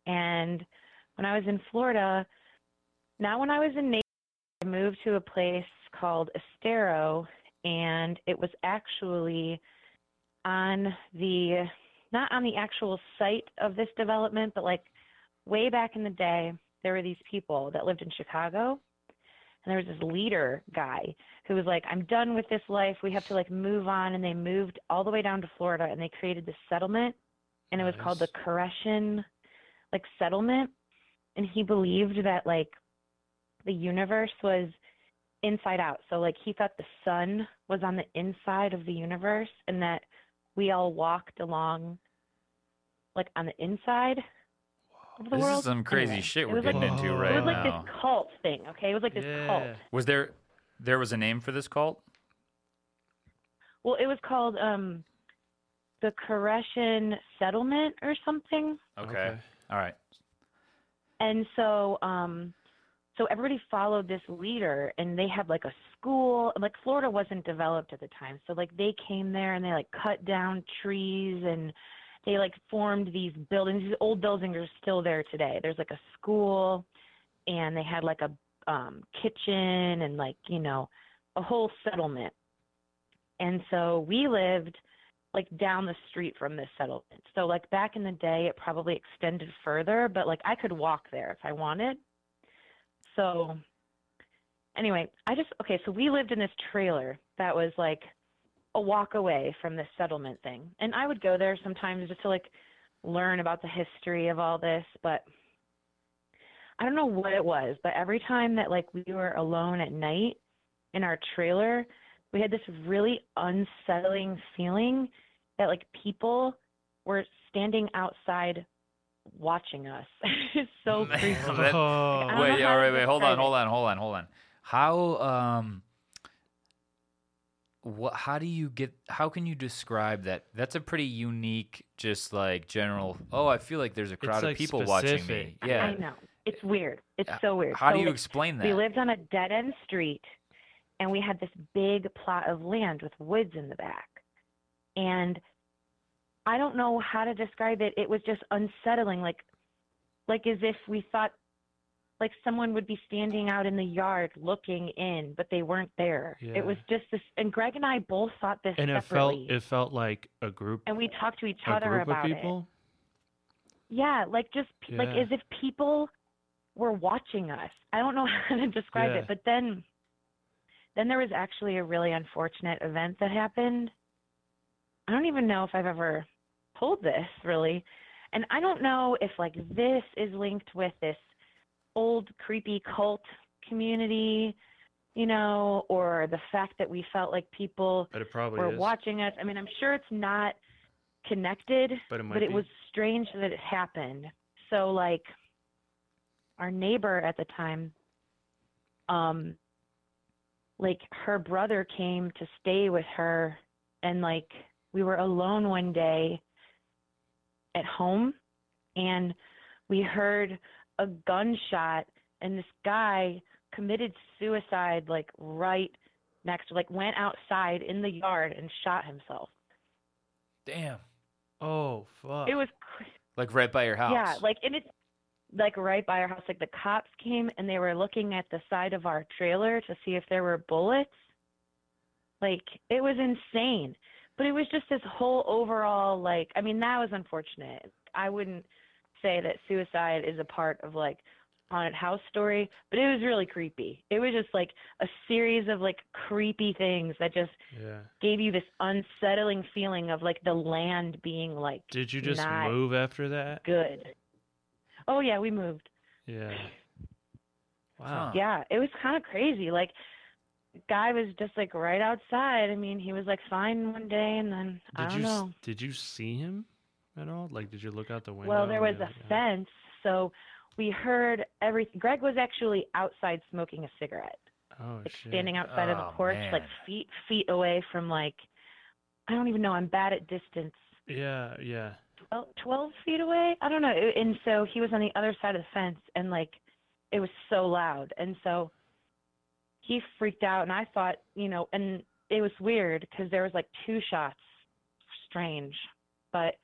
And when I was in Florida, now when I was in Naples, I moved to a place called Estero, and it was actually on the not on the actual site of this development, but like way back in the day, there were these people that lived in Chicago. And there was this leader guy who was like, I'm done with this life. We have to like move on. And they moved all the way down to Florida and they created this settlement. And it was called the Nice. Koreshan like settlement. And he believed that like the universe was inside out. So like he thought the sun was on the inside of the universe and that we all walked along like on the inside of the This world. is some crazy Anyway, shit we're was like getting into Whoa. right it was like now. this cult thing, okay? It was like this cult. Was there there was a name for this cult? Well, it was called um the Koreshan settlement or something. Okay. All right. And so um so everybody followed this leader and they had like a school like Florida wasn't developed at the time. So like they came there and they like cut down trees and they like formed these buildings. These old buildings are still there today. There's like a school and they had like a um kitchen and like, you know, a whole settlement. And so we lived like down the street from this settlement. So like back in the day it probably extended further, but like I could walk there if I wanted. So anyway, I just okay, so we lived in this trailer that was like a walk away from this settlement thing. And I would go there sometimes just to like learn about the history of all this, but I don't know what it was, but every time that like we were alone at night in our trailer, we had this really unsettling feeling that like people were standing outside watching us. [LAUGHS] it's so creepy. Oh. I Wait, know yeah, how to wait, wait. Hold on, hold on, hold on, hold on. How um what how do you get how can you describe that? That's a pretty unique just like general oh, I feel like there's a crowd like, of people watching me. Yeah. I know. It's weird. It's Uh, so weird. How So, do you explain that We lived on a dead end street and we had this big plot of land with woods in the back. And I don't know how to describe it. It was just unsettling, like like as if we thought like someone would be standing out in the yard looking in, but they weren't there. It was just this and Greg and I both thought this and it felt it felt like a group and we talked to each other about it. people. Yeah, like just p like as if people were watching us. I don't know [LAUGHS] how to describe Yeah. it, but then then there was actually a really unfortunate event that happened. I don't even know if I've ever told this really. And I don't know if like this is linked with this old creepy cult community, you know, or the fact that we felt like people But it probably were is. watching us. I mean, I'm sure it's not connected, But it but it was strange that it happened. So like our neighbor at the time um like her brother came to stay with her and like we were alone one day at home and we heard a gunshot and this guy committed suicide like right next like went outside in the yard and shot himself. Damn. Oh fuck. It was Like right by your house. Yeah, like and it's like right by our house. Like the cops came and they were looking at the side of our trailer to see if there were bullets. Like it was insane. But it was just this whole overall like I mean that was unfortunate. I wouldn't say that suicide is a part of like haunted house story, but it was really creepy. It was just like a series of like creepy things that just yeah. gave you this unsettling feeling of like the land being like Did you just not move after that? good. Oh yeah, we moved. Yeah. [CLEARS THROAT] Wow. Yeah, it was kind of crazy. Like, guy was just like right outside. I mean, he was like fine one day, and then I don't you know. did you see him at all? Like did you look out the window? Well, there was be a like, "Ah." fence, so we heard everything. Greg was actually outside smoking a cigarette, Oh like shit. standing outside of Oh, the porch, like feet feet away from like I don't even know. I'm bad at distance. Yeah, yeah. 12, 12 feet away. I don't know. And so he was on the other side of the fence, and like it was so loud, and so he freaked out, and I thought, you know, and it was weird because there was like two shots. Strange, but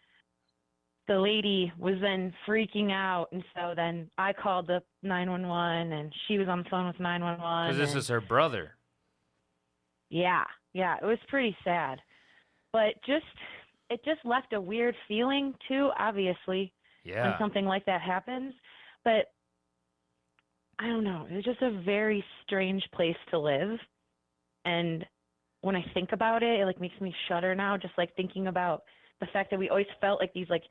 the lady was then freaking out, and so then I called the 911, and she was on the phone with 911. Because this and- is her brother. yeah, yeah, it was pretty sad. But just it just left a weird feeling too, obviously, when something like that happens. But I don't know, it was just a very strange place to live. And when I think about it, it like makes me shudder now just like thinking about the fact that we always felt like these like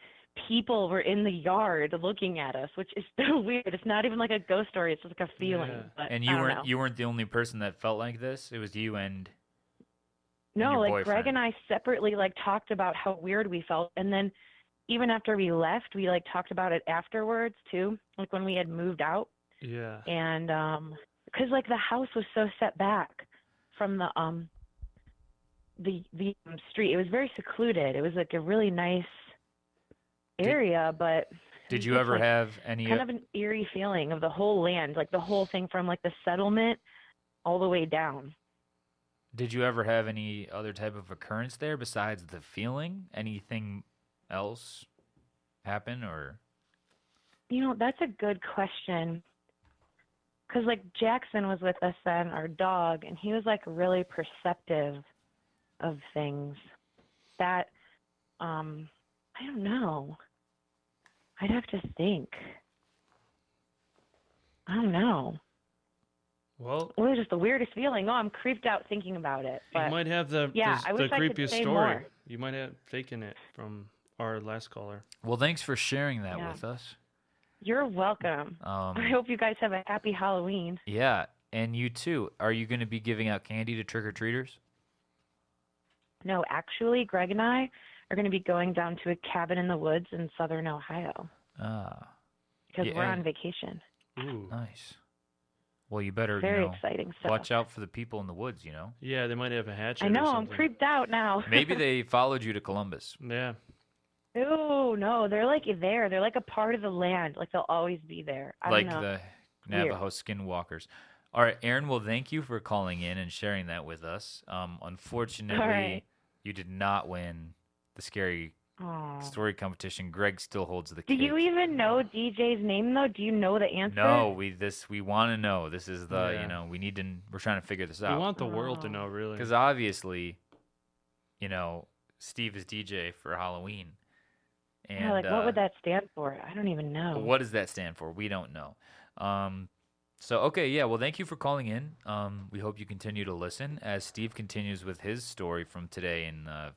people were in the yard looking at us, which is [LAUGHS] so weird. It's not even like a ghost story. It's just like a feeling. Yeah. But And you weren't know. you weren't the only person that felt like this. It was you and and No, your like Greg and I separately like talked about how weird we felt, and then even after we left, we like talked about it afterwards too, like when we had moved out, Yeah. and um, because like the house was so set back from the um, the the um, street. It was very secluded. It was like a really nice Did- area, but did you ever like, have any kind of an eerie feeling of the whole land, like the whole thing from like the settlement all the way down. Did you ever have any other type of occurrence there besides the feeling? Anything else happen or You know, that's a good question. Because, like, Jackson was with us then, our dog, and he was, like, really perceptive of things. That, um, I don't know. I'd have to think. I don't know. Well, It was just the weirdest feeling. Oh, I'm creeped out thinking about it. you might have the Yeah, the, I the wish I could creepiest say story. more. You might have taken it from our last caller. Well, thanks for sharing that Yeah. with us. you're welcome. Um I hope you guys have a happy Halloween. yeah, and you too. Are you going to be giving out candy to trick or treaters? No, actually, Greg and I are going to be going down to a cabin in the woods in southern Ohio Ah, because Yeah, we're on vacation. Ooh. nice. Well, you better Very you know, exciting stuff. watch out for the people in the woods, you know. Yeah, they might have a hatchet. I or know, I'm creeped out now. [LAUGHS] Maybe they [LAUGHS] followed you to Columbus. Yeah. Oh, no, they're like there. They're like a part of the land. Like they'll always be there. I like don't know. the Weird. Navajo skinwalkers. All right, Aaron. Well, thank you for calling in and sharing that with us. Um, unfortunately, right. you did not win the scary Aw. story competition. Greg still holds the Do cake. you even know DJ's name though? Do you know the answer? No, we this we want to know. This is the Yeah. you know we need to we're trying to figure this out. We want the world to know, really. because obviously, you know, Steve is DJ for Halloween, and Yeah, like what would uh, that stand for? I don't even know. What does that stand for? We don't know. Um, so okay, yeah. Well, thank you for calling in. Um, we hope you continue to listen as Steve continues with his story from today in uh,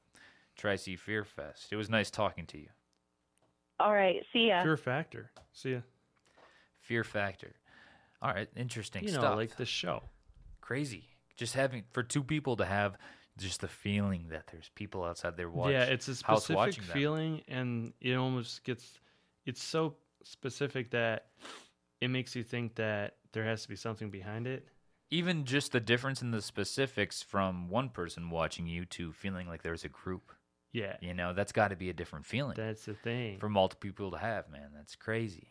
Tri C Fear Fest. It was nice talking to you. All right, see ya. Fear factor. See ya. Fear Factor. All right, interesting You know, stuff. like the show. Crazy. Just having for two people to have just the feeling that there's people outside their watch. Yeah, it's a specific watching them. feeling, and it almost gets. It's so specific that it makes you think that there has to be something behind it. Even just the difference in the specifics from one person watching you to feeling like there's a group. Yeah, You know, that's got to be a different feeling. that's the thing. for multiple people to have, man. That's crazy.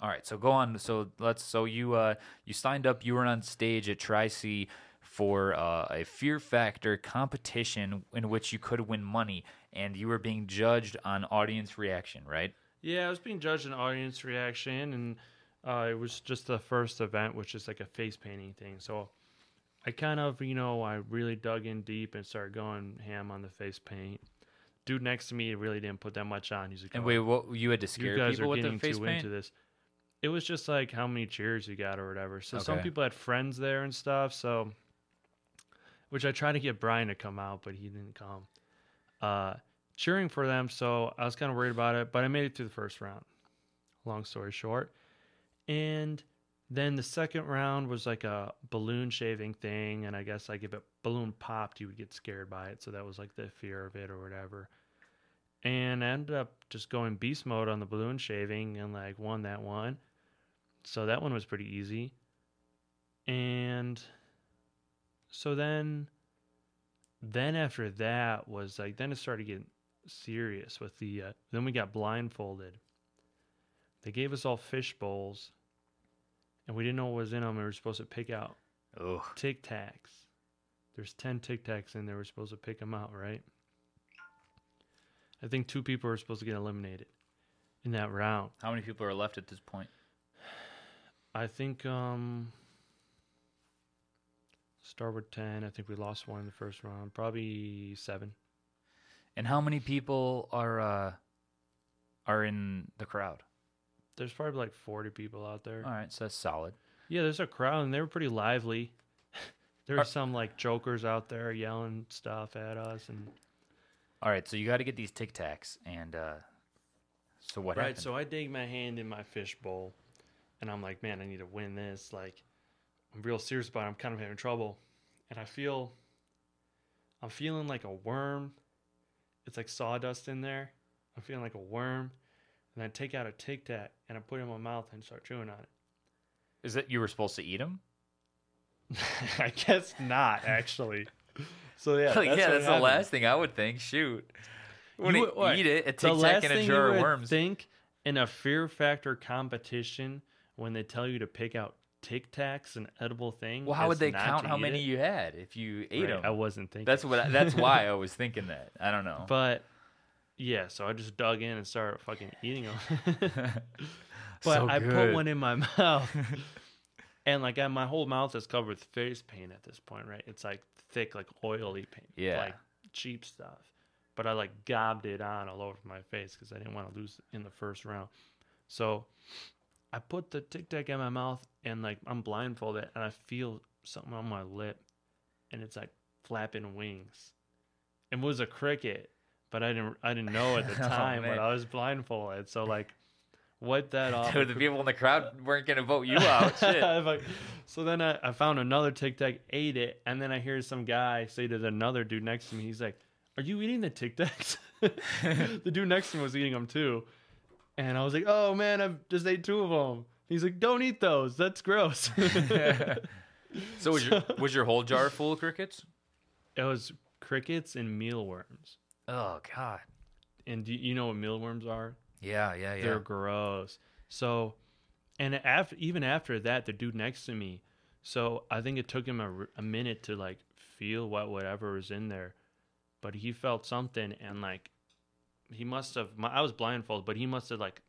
All right, so go on. So let's. So you uh you signed up. You were on stage at Tri C for uh, a Fear Factor competition in which you could win money, and you were being judged on audience reaction, right? Yeah, I was being judged on audience reaction, and uh, it was just the first event, which is like a face painting thing. So I kind of, you know, I really dug in deep and started going ham on the face paint. Dude next to me really didn't put that much on. He's like, And "Oh, wait, what you had to you scare guys people are with the getting face too paint? into this. It was just like how many cheers you got or whatever. So some people had friends there and stuff. So, which I tried to get Brian to come out, but he didn't come. Uh, cheering for them. So I was kind of worried about it, but I made it through the first round. Long story short, and then the second round was like a balloon shaving thing, and I guess like if a balloon popped, you would get scared by it. So that was like the fear of it or whatever and I ended up just going beast mode on the balloon shaving and like won that one. So that one was pretty easy. And so then then after that was like then it started getting serious with the uh, then we got blindfolded. They gave us all fish bowls and we didn't know what was in them. We were supposed to pick out Ugh. Tic Tacs. There's 10 Tic Tacs in there. We're supposed to pick them out, right? I think two people are supposed to get eliminated in that round. How many people are left at this point? I think um start with 10. I think we lost one in the first round. Probably 7. And how many people are uh are in the crowd? There's probably like 40 people out there. All right, so that's solid. Yeah, there's a crowd and they were pretty lively. [LAUGHS] there Are- were some like jokers out there yelling stuff at us and All right, so you got to get these Tic Tacs, and uh, so what right. happened? So I dig my hand in my fish bowl, and I'm like, man, I need to win this. Like, I'm real serious about it. I'm kind of having trouble, and I feel, I'm feeling like a worm. It's like sawdust in there. I'm feeling like a worm, and I take out a Tic Tac and I put it in my mouth and start chewing on it. Is it you were supposed to eat them? [LAUGHS] I guess not actually. [LAUGHS] So yeah, yeah, that's that's, the happened. last thing I would think. Shoot, when You would- eat it, a Tic Tac in a jar of worms. think in a fear factor competition when they tell you to pick out Tic Tacs, an edible thing. Well, how would they count how many it. you had if you ate Right, them? I wasn't thinking. That's what. I, that's [LAUGHS] why I was thinking that. I don't know. But yeah, so I just dug in and started fucking eating them. [LAUGHS] [LAUGHS] but So I put one in my [LAUGHS] mouth, and like I, my whole mouth is covered with face paint at this point, right? It's like thick, like oily paint, Yeah. like cheap stuff. But I like gobbed it on all over my face because I didn't want to lose in the first round. So I put the tic tac in my mouth and like I'm blindfolded and I feel something on my lip, and it's like flapping wings. It was a cricket, but I didn't I didn't know at the [LAUGHS] Oh, time. but I was blindfolded, so like wipe that off. [LAUGHS] Dude, the people in the crowd weren't gonna vote you out. [LAUGHS] Shit. So then I, I found another Tic Tac, ate it, and then I hear some guy say to another dude next to me, he's like, "Are you eating the Tic Tacs?" the dude next to me was eating them too, and I was like, "Oh man, I've just ate two of them." He's like, "Don't eat those. That's gross." So was your was your whole jar full of crickets? it was crickets and mealworms. Oh God. And do you know what mealworms are? Yeah, yeah, yeah. They're gross. So, and after even after that, the dude next to me. So I think it took him a minute to like feel what whatever was in there, but he felt something and like he must have. My, I was blindfolded, but he must have like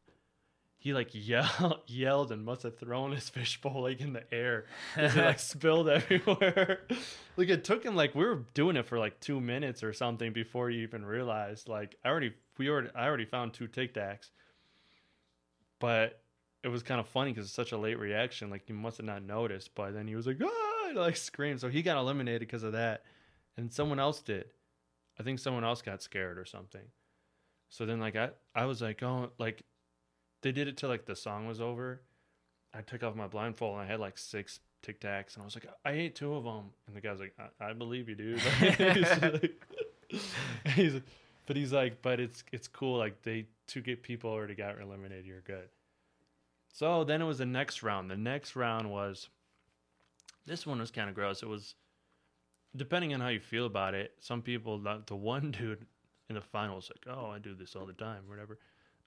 he like yelled [LAUGHS] yelled and must have thrown his fishbowl like in the air. It [LAUGHS] like spilled everywhere. [LAUGHS] like it took him like we were doing it for like two minutes or something before he even realized. Like I already we already I already found two Tic Tacs, but it was kind of funny because it's such a late reaction. Like he must have not noticed, but then he was like ah, and, like screamed. So he got eliminated because of that, and someone else did. I think someone else got scared or something. So then like I I was like oh like they did it till like the song was over. I took off my blindfold and I had like six Tic Tacs and I was like I ate two of them and the guy's like I, I believe you dude. [LAUGHS] [LAUGHS] he's like, but he's like but it's it's cool like they two get people already got eliminated you're good. So then it was the next round. The next round was this one was kind of gross. It was depending on how you feel about it. Some people the one [LAUGHS] dude in the final was like, "Oh, I do this all the time, whatever."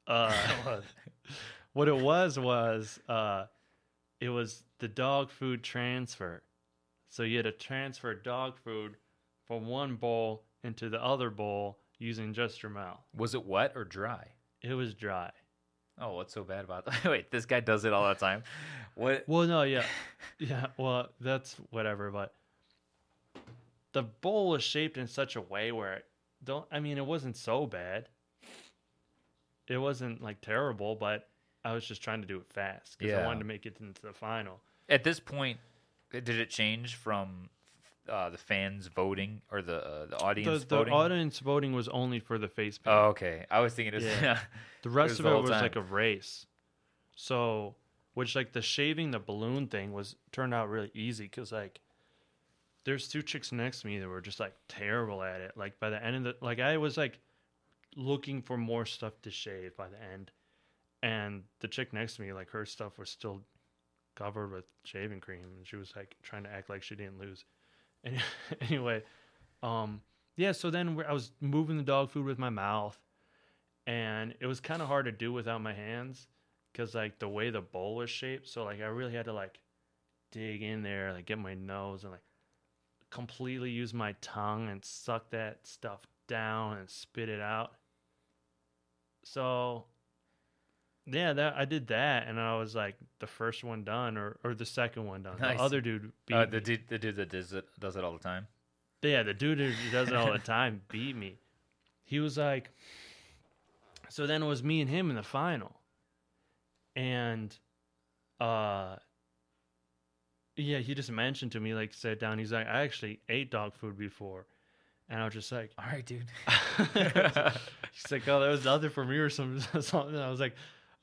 Uh, [LAUGHS] [LAUGHS] what it was was uh, it was the dog food transfer. So you had to transfer dog food from one bowl into the other bowl using just your mouth. Was it wet or dry? It was dry. Oh, what's so bad about that? [LAUGHS] Wait, this guy does it all the time. What? Well, no, yeah, yeah. Well, that's whatever. But the bowl was shaped in such a way where it don't. I mean, it wasn't so bad. It wasn't like terrible, but I was just trying to do it fast because I wanted to make it into the final. At this point, did it change from uh, the fans voting or the uh, the The, audience the voting? audience voting was only for the face paint. Oh, okay. I was thinking it was. Yeah. [LAUGHS] The rest was of the it was time. like a race. So, which like the shaving the balloon thing was turned out really easy because like there's two chicks next to me that were just like terrible at it. Like by the end of the like I was like looking for more stuff to shave by the end, and the chick next to me like her stuff was still covered with shaving cream, and she was like trying to act like she didn't lose. [LAUGHS] And anyway, um, yeah. So then I was moving the dog food with my mouth and it was kind of hard to do without my hands because like the way the bowl was shaped so like i really had to like dig in there like get my nose and like completely use my tongue and suck that stuff down and spit it out so yeah that i did that and i was like the first one done or, or the second one done Nice. the other dude beat Uh, me. the dude, the dude that does it does it all the time. Yeah, the dude who does it all the time [LAUGHS] beat me. He was like, so then it was me and him in the final, and uh, yeah, he just mentioned to me like sat down. He's like, I actually ate dog food before, And I was just like, All right, dude. [LAUGHS] She's like, oh, that was nothing for me or some [LAUGHS] something. I was like,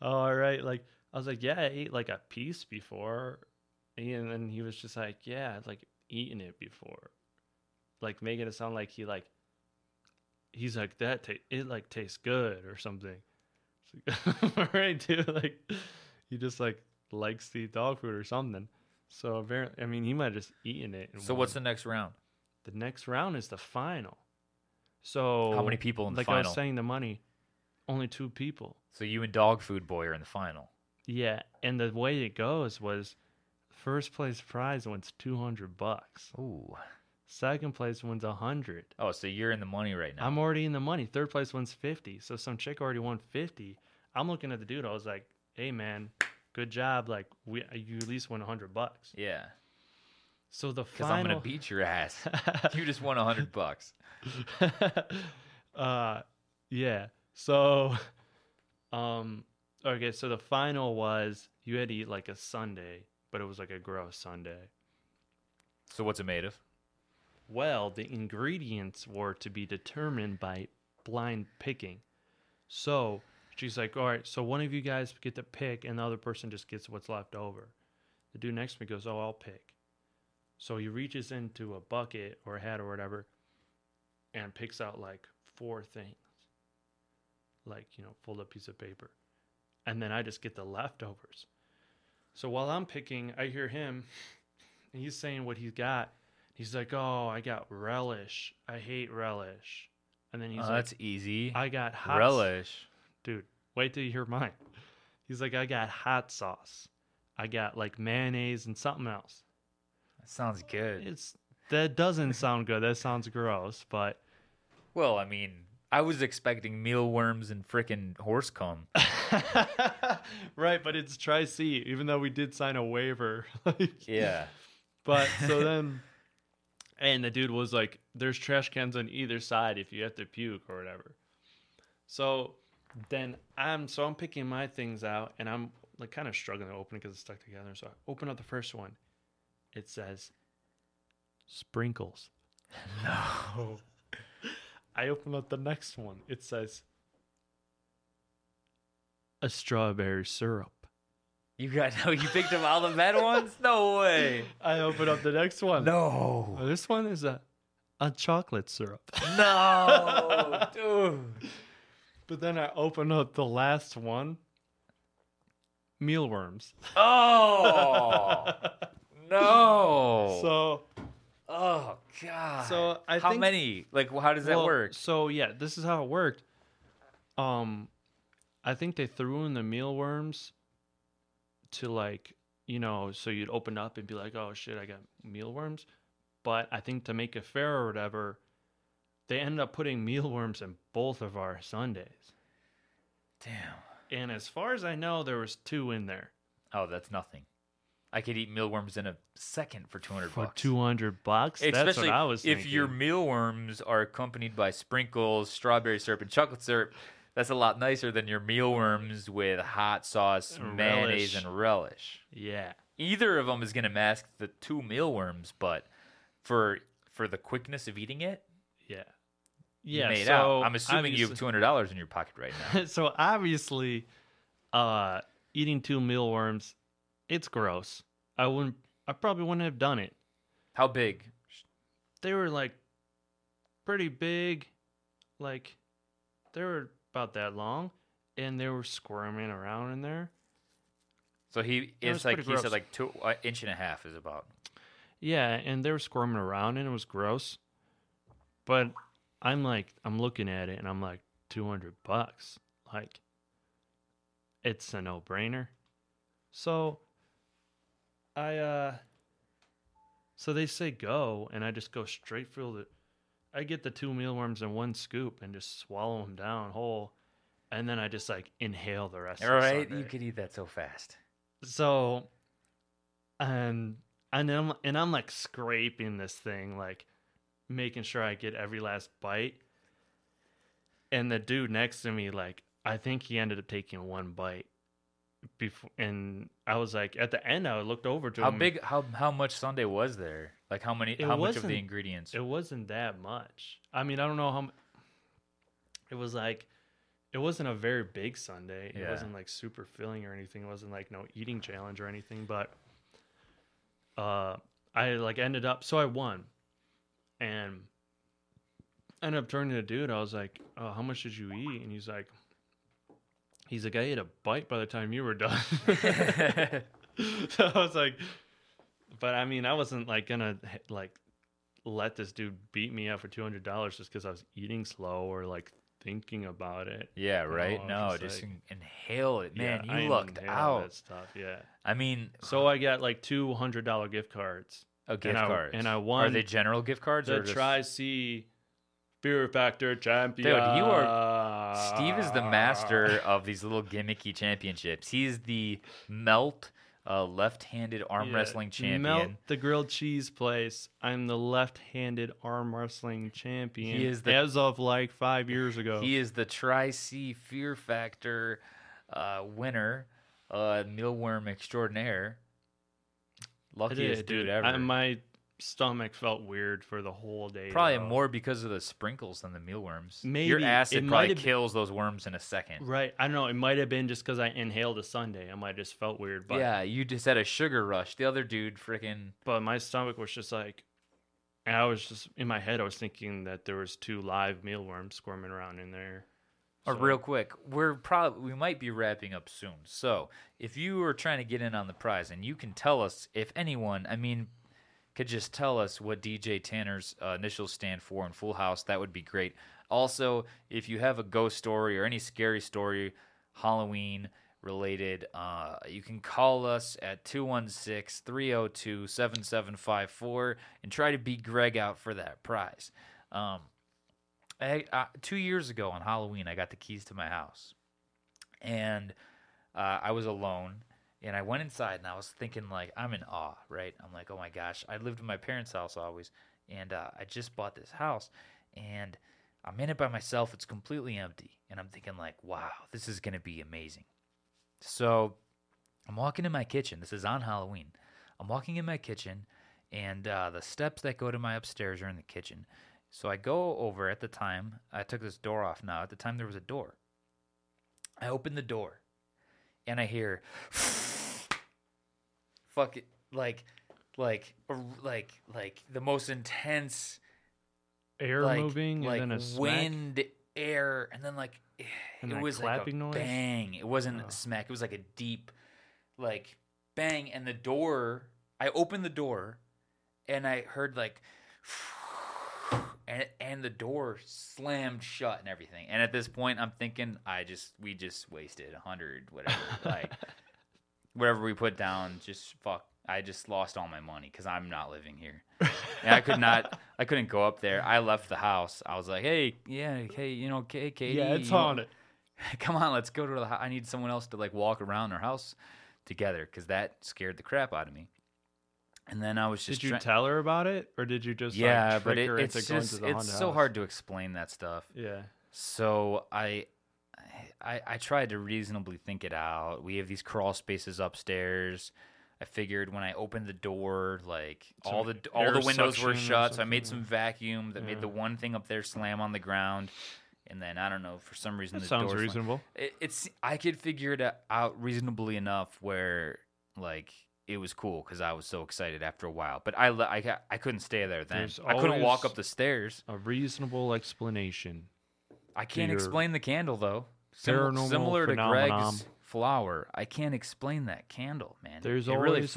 oh, all right. Like, I was like, yeah, I ate like a piece before. And then he was just like, yeah, like eaten it before. Like making it sound like he like, he's like, that, ta- it like tastes good or something. Like, [LAUGHS] all right, dude. Like, he just like likes to eat dog food or something. So apparently, I mean, he might have just eaten it. and so what's the next round? The next round is the final. So How many people in the like I was saying, the money, only two people. So you and Dog Food Boy are in the final. Yeah, and the way it goes was, first place prize wins two hundred bucks. Ooh. Second place wins a hundred. Oh, so you're in the money right now. I'm already in the money. Third place wins fifty. So some chick already won fifty. I'm looking at the dude. I was like, "Hey man, good job. Like we, you at least won a hundred bucks." yeah. So the Because final. I'm gonna beat your ass. [LAUGHS] you just won a hundred bucks. [LAUGHS] uh yeah so [LAUGHS] um okay so the final was you had to eat like a sundae but it was like a gross sundae So what's it made of? well the ingredients were to be determined by blind picking so she's like all right so one of you guys get to pick and the other person just gets what's left over the dude next to me goes oh i'll pick so he reaches into a bucket or a hat or whatever and picks out like four things like you know fold up piece of paper. And then i just get the leftovers. So while i'm picking i hear him and [LAUGHS] he's saying what he's got. He's like oh i got relish. I hate relish. And then he's Oh, like that's easy. i got hot Relish. dude wait till you hear mine. He's like i got hot sauce. I got like mayonnaise and something else sounds good. it's that doesn't sound good that sounds gross but Well, I mean, I was expecting mealworms and frickin' horse cum. [LAUGHS] right, but it's Tri C, even though we did sign a waiver. [LAUGHS] like, Yeah. But [LAUGHS] so then, and the dude was like, "There's trash cans on either side if you have to puke or whatever." So then I'm so I'm picking my things out, and I'm like kind of struggling to open it because it's stuck together. So I open up the first one. It says sprinkles. [LAUGHS] No. I open up the next one. It says a strawberry syrup. You got no. [LAUGHS] You picked up all the bad [LAUGHS] ones? No way. I open up the next one. No. This one is a a chocolate syrup. No, dude. But then I open up the last one. Mealworms. Oh no. So oh god. so I how think many? Like, how does that work? So yeah, this is how it worked. Um I think they threw in the mealworms to like, you know, so you'd open up and be like, "Oh shit, I got mealworms." But I think to make it fair or whatever, they ended up putting mealworms in both of our Sundaes. Damn. And as far as I know, there was two in there Oh, that's nothing. I could eat mealworms in a second for two hundred for bucks. two hundred bucks. That's what I was if thinking. your mealworms are accompanied by sprinkles, strawberry syrup, and chocolate syrup. That's a lot nicer than your mealworms with hot sauce, And mayonnaise, relish. and relish. yeah, Either of them is going to mask the two mealworms, but for for the quickness of eating it, yeah, yeah. made so out. I'm assuming you have two hundred dollars in your pocket right now. [LAUGHS] so obviously, uh, eating two mealworms, it's gross. I wouldn't. I probably wouldn't have done it. How big? They were like pretty big, like they were about that long, and they were squirming around in there. So he it's like he said like two uh, inch and a half is about. Yeah, and they were squirming around, and it was gross. But I'm like, I'm looking at it, and I'm like, two hundred bucks. Like, it's a no brainer. So, I uh, so they say go, and I just go straight for the. I get the two mealworms in one scoop and just swallow them down whole, and then I just like inhale the rest. All right, you could eat that so fast. So, and and I'm and I'm like scraping this thing, like making sure I get every last bite. And the dude next to me, like, I think he ended up taking one bite, before, and I was like, at the end, I looked over to How him. big? How how much Sundae was there? Like how many? It how much of the ingredients? It wasn't that much. I mean, I don't know how. It was like, it wasn't a very big Sundae. It Yeah. wasn't like super filling or anything. It wasn't like no eating challenge or anything. But, uh, I like ended up. So I won, and ended up turning to dude. I was like, "Oh, how much did you eat?" And he's like, "He's like, I ate a bite by the time you were done." [LAUGHS] [LAUGHS] so I was like, but I mean, I wasn't like gonna like let this dude beat me up for two hundred dollars just because I was eating slow or like thinking about it. yeah, right. I was no, just just like- inhale it, man. Yeah, I you lucked inhaled out. That stuff, yeah. I mean, So I got like two hundred dollar gift cards. Oh, a gift I- cards, and I won. Are they general gift cards The or just? Tri-C Fear Factor champion. Dude, you are- Steve is the master of these little gimmicky championships. He's the melt uh, left-handed arm Yeah, wrestling champion. Melt the grilled cheese place. I'm the left-handed arm wrestling champion. He is the- as of like five years ago. He is the Tri-C Fear Factor uh, winner, uh, mealworm extraordinaire. Luckiest did, dude dude. ever. I, my stomach felt weird for the whole day. Probably though. more because of the sprinkles than the mealworms. Maybe Your acid It probably kills those worms in a second. Right. I don't know. It might have been just because I inhaled a sundae. I might have just felt weird. But yeah, you just had a sugar rush. The other dude, freaking. but my stomach was just like, and I was just in my head. I was thinking that there was two live mealworms squirming around in there. Or So- real quick, we're probably we might be wrapping up soon. So if you are trying to get in on the prize, and you can tell us if anyone, I mean, could just tell us what DJ Tanner's uh, initials stand for in Full House, that would be great. Also, if you have a ghost story or any scary story, Halloween related, uh, you can call us at 216 302 7754 and try to beat Greg out for that prize. Um, I, uh, two years ago on Halloween, I got the keys to my house, and uh, I was alone. And I went inside, and I was thinking, like, I'm in awe, right? I'm like, oh my gosh, I lived in my parents' house always, and uh, I just bought this house, and I'm in it by myself. It's completely empty, and I'm thinking, like, wow, this is gonna be amazing. So I'm walking in my kitchen. This is on Halloween. I'm walking in my kitchen, and uh, the steps that go to my upstairs are in the kitchen. So I go over at the time. I took this door off now. At the time, there was a door. I open the door, and I hear, "Fuck it!" Like, like, like, like the most intense Air like, moving like and then a smack. wind, air, and then like [SIGHS] And it was like a noise? bang. It wasn't Oh. a smack. It was like a deep, like bang, and the door. I opened the door, and I heard like, [SIGHS] and and the door slammed shut and everything. And at this point, I'm thinking, I just we just wasted a hundred whatever, like [LAUGHS] whatever we put down. Just fuck. I just lost all my money because I'm not living here. And I could not. [LAUGHS] I couldn't go up there. I left the house. I was like, "Hey, yeah, hey, you know, hey, Katie, yeah, it's haunted. [LAUGHS] Come on, let's go to the. I need someone else to like walk around our house together because that scared the crap out of me. And then I was just Did you try- tell her about it, or did you just yeah, like, but it, her it's just it's haunted so house? hard to explain that stuff. Yeah. So I, I, I tried to reasonably think it out. We have these crawl spaces upstairs. I figured when I opened the door, like all the all the windows were shut, so I made some vacuum that Yeah. made the one thing up there slam on the ground, and then I don't know for some reason That the sounds door reasonable. it, it's I could figure it out reasonably enough where like it was cool because I was so excited after a while. But I I I couldn't stay there then. There's I couldn't walk up the stairs. A reasonable explanation. I can't explain the candle though. Sim- paranormal similar to. Greg's flower, I can't explain that candle, man. There's it always really a out.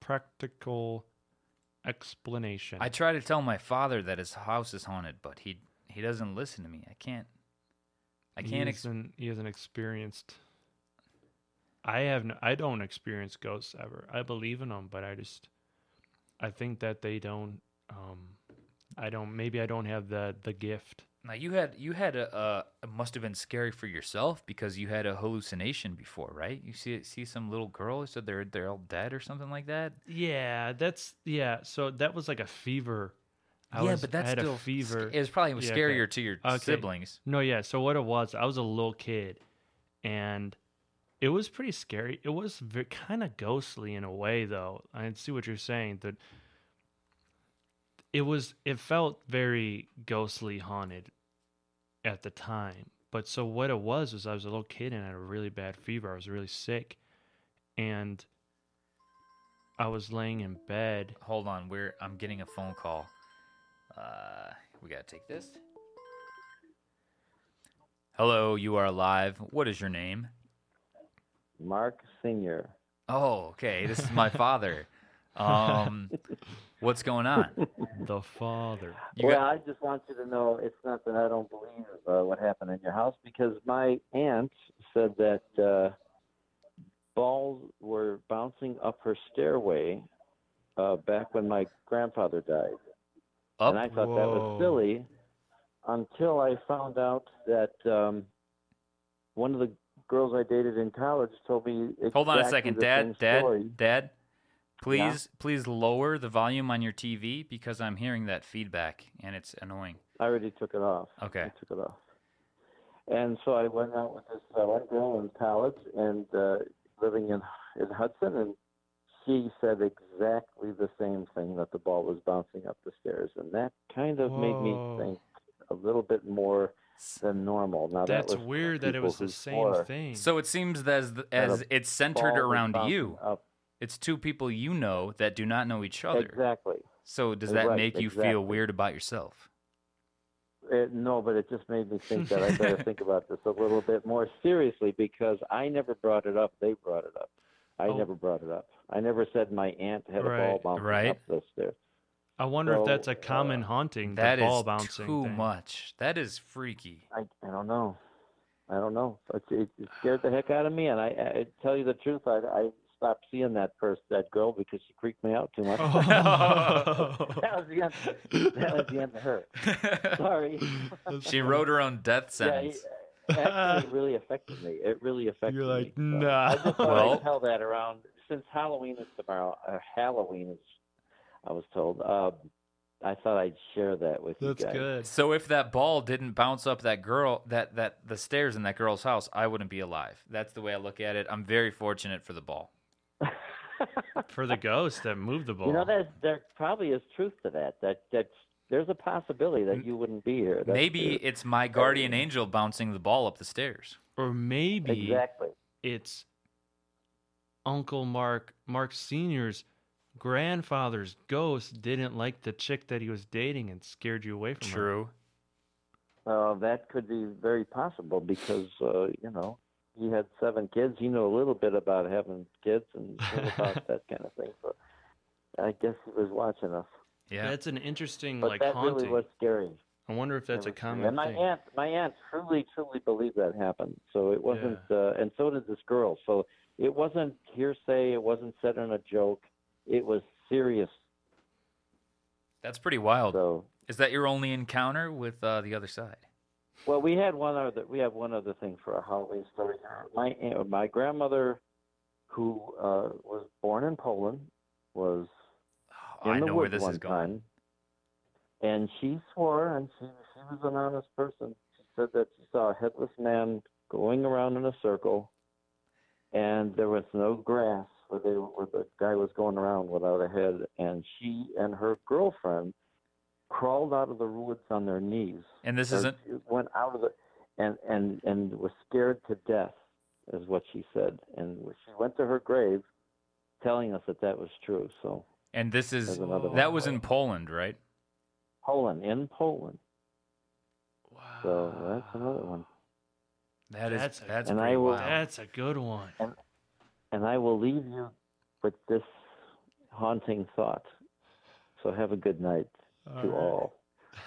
practical explanation. I try to tell my father that his house is haunted, but he he doesn't listen to me. I can't. I He can't. Ex- he hasn't experienced. I have. No, I don't experience ghosts ever. I believe in them, but I just. I think that they don't. Um, I don't. Maybe I don't have the the gift. now you had you had a uh, it must have been scary for yourself because you had a hallucination before, right? You see see some little girl who said they're they're all dead or something like that. Yeah, that's yeah. So that was like a fever. I yeah, was, but that's I had still a fever. It was probably Yeah, okay. scarier to your Okay. siblings. No, yeah. So what it was, I was a little kid, and It was pretty scary. It was kind of ghostly in a way, though. I see what you're saying. That it was. It felt very ghostly, haunted at the time. But so what it was was I was a little kid and I had a really bad fever. I was really sick, and I was laying in bed. Hold on, we're I'm getting a phone call. Uh, we gotta take this. Hello, you are live. What is your name? Mark Senior. Oh, okay. This is my [LAUGHS] father. Um, what's going on? The father. You well, got- I just want you to know it's not that I don't believe uh, what happened in your house because my aunt said that uh, balls were bouncing up her stairway uh, back when my grandfather died. Up. And I thought that was silly until I found out that um, one of the girls I dated in college told me. Hold on a second, the Dad. Dad. story. Dad. Please, please lower the volume on your TV because I'm hearing that feedback and it's annoying. I already took it off. Okay. I took it off. And so I went out with this uh, one girl in college and uh, living in in Hudson, and she said exactly the same thing that the ball was bouncing up the stairs, and that kind of made me think a little bit more than normal. Now That's that weird that it was the same thing. So it seems that as as it's centered around you. Up. It's two people you know that do not know each other. Exactly. So does that Right, make you exactly. feel weird about yourself? It, no, but it just made me think that I better [LAUGHS] think about this a little bit more seriously because I never brought it up. They brought it up. I Oh. never brought it up. I never said my aunt had a ball Right, bouncing right. up the stairs. I wonder if that's a common uh, haunting. The That is ball bouncing too thing. much. That is freaky. I I don't know. I don't know. It, it, it scared the heck out of me, and I, I tell you the truth, I, I stopped seeing that first that girl because she creeped me out too much. Oh. [LAUGHS] [LAUGHS] that was the end. That was the end of her. Sorry. [LAUGHS] she wrote her own death Yeah, sentence. it, actually, it really affected me. It really affected me. You're like, me. So nah. I just thought Well- I'd tell that around since Halloween is tomorrow. Uh, Halloween is, I was told. Um, I thought I'd share that with That's you guys. good. So if that ball didn't bounce up that girl that that the stairs in that girl's house, I wouldn't be alive. That's the way I look at it. I'm very fortunate for the ball. For the ghost that moved the ball. You know, there there probably is truth to that. That that there's a possibility that you wouldn't be here. That's Maybe true. it's my guardian angel bouncing the ball up the stairs. or maybe exactly. it's Uncle Mark, Mark Senior's grandfather's ghost didn't like the chick that he was dating and scared you away from her. True. Uh, that could be very possible because uh, you know he had seven kids. He knew a little bit about having kids and knew about [LAUGHS] that kind of thing. So I guess he was watching us. Yeah. That's an interesting But like that haunting. really was scary. I wonder if that's a was common And my thing. aunt, my aunt truly, truly believed that happened. So it wasn't, uh, and so did this girl. So it wasn't hearsay. It wasn't said in a joke. It was serious. That's pretty wild. So Is that your only encounter with uh, the other side? Well, we had one other. We have one other thing for a Halloween story. My aunt- my grandmother, who uh, was born in Poland, was Oh, in I the know where woods this one is going. time, and she swore, and she she was an honest person. She said that she saw a headless man going around in a circle, and there was no grass where they where the guy was going around without a head, and she and her girlfriend crawled out of the woods on their knees And this isn't went out of the and and and was scared to death is what she said and she went to her grave telling us that that was true so and this is another that one. was in Poland, right? poland in poland Wow. so that's another one That is That's a- that's And I will- wild. That's a good one. and i will leave you with this haunting thought so have a good night to all [LAUGHS]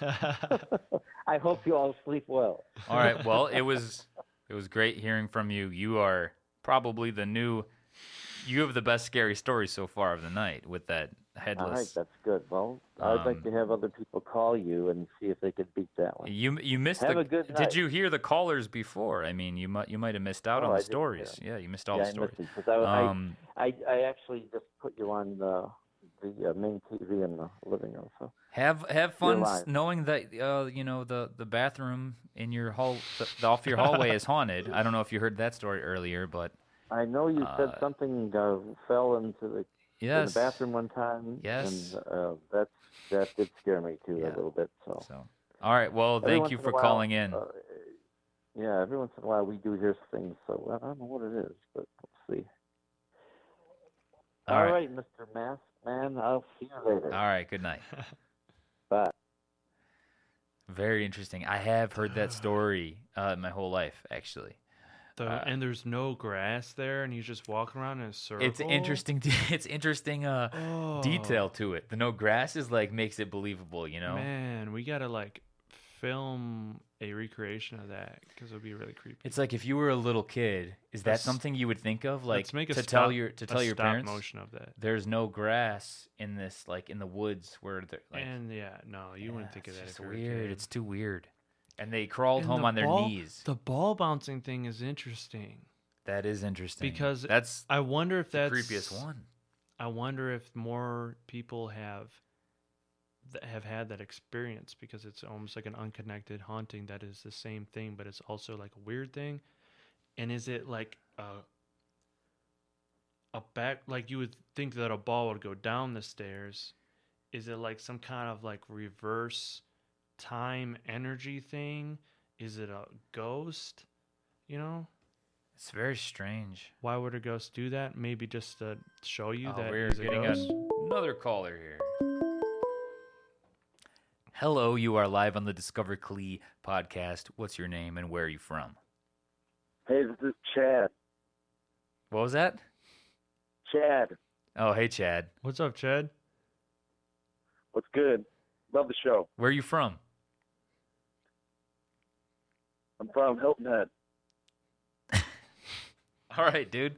i hope you all sleep well All right. Well, it was it was great hearing from you. You are probably the new. You have the best scary story so far of the night with that headless. all right headless. that's good well i'd like Um, to have other people call you and see if they could beat that one you you missed Have the. a good Did you hear the callers before? I mean, you might you might have missed out Oh, on the didn't stories. Yeah, you missed all yeah, the I stories. missed it 'cause I, I, Um, I I actually just put you on the the uh, main TV in the living room. So have have fun s- knowing that uh, you know the the bathroom in your hall the, the off your hallway is haunted. I don't know if you heard that story earlier, but I know you said Uh, something uh, fell into the, in Yes. the bathroom one time. Yes. And uh, that's that did scare me too Yeah. a little bit. So. So, all right. Well, Every thank you in for while, calling in. uh, yeah, every once in a while we do hear things, so I don't know what it is, but we'll see. All All right. right, Mr. Mask Man, I'll see you later. All right. Good night. [LAUGHS] Bye. Very interesting. I have heard that [SIGHS] story uh, my whole life, actually. The, Uh, and there's no grass there, and he's just walking around in a circle. It's interesting. [LAUGHS] It's interesting. Uh, Oh, detail to it. The no grass is like makes it believable. You know. Man, we gotta like film a recreation of that because it would be really creepy. It's like if you were a little kid, is that Let's- something you would think of, like Let's make a to stop, tell your to tell your parents? motion of that. There's no grass in this, like in the woods where they're like. and yeah, no, you wouldn't think of that just if you were a weird. It's too weird. And they crawled And home the on their ball- knees. The ball bouncing thing is interesting. That is interesting Because that's I wonder if the that's creepiest one. I wonder if more people have that have had that experience because it's almost like an unconnected haunting that is the same thing, but it's also like a weird thing. And is it like a a back like you would think that a ball would go down the stairs? Is it like some kind of like reverse time energy thing? Is it a ghost? You know? It's very strange. Why would a ghost do that? Maybe just to show you Oh, that we're he's a ghost. another caller here. Hello, you are live on the Discover Clee podcast. What's your name and where are you from? Hey, this is Chad. What was that? Chad, Oh, hey Chad. What's up, Chad? what's good? Love the show. Where are you from? I'm from Hilton Head. [LAUGHS] All right, dude.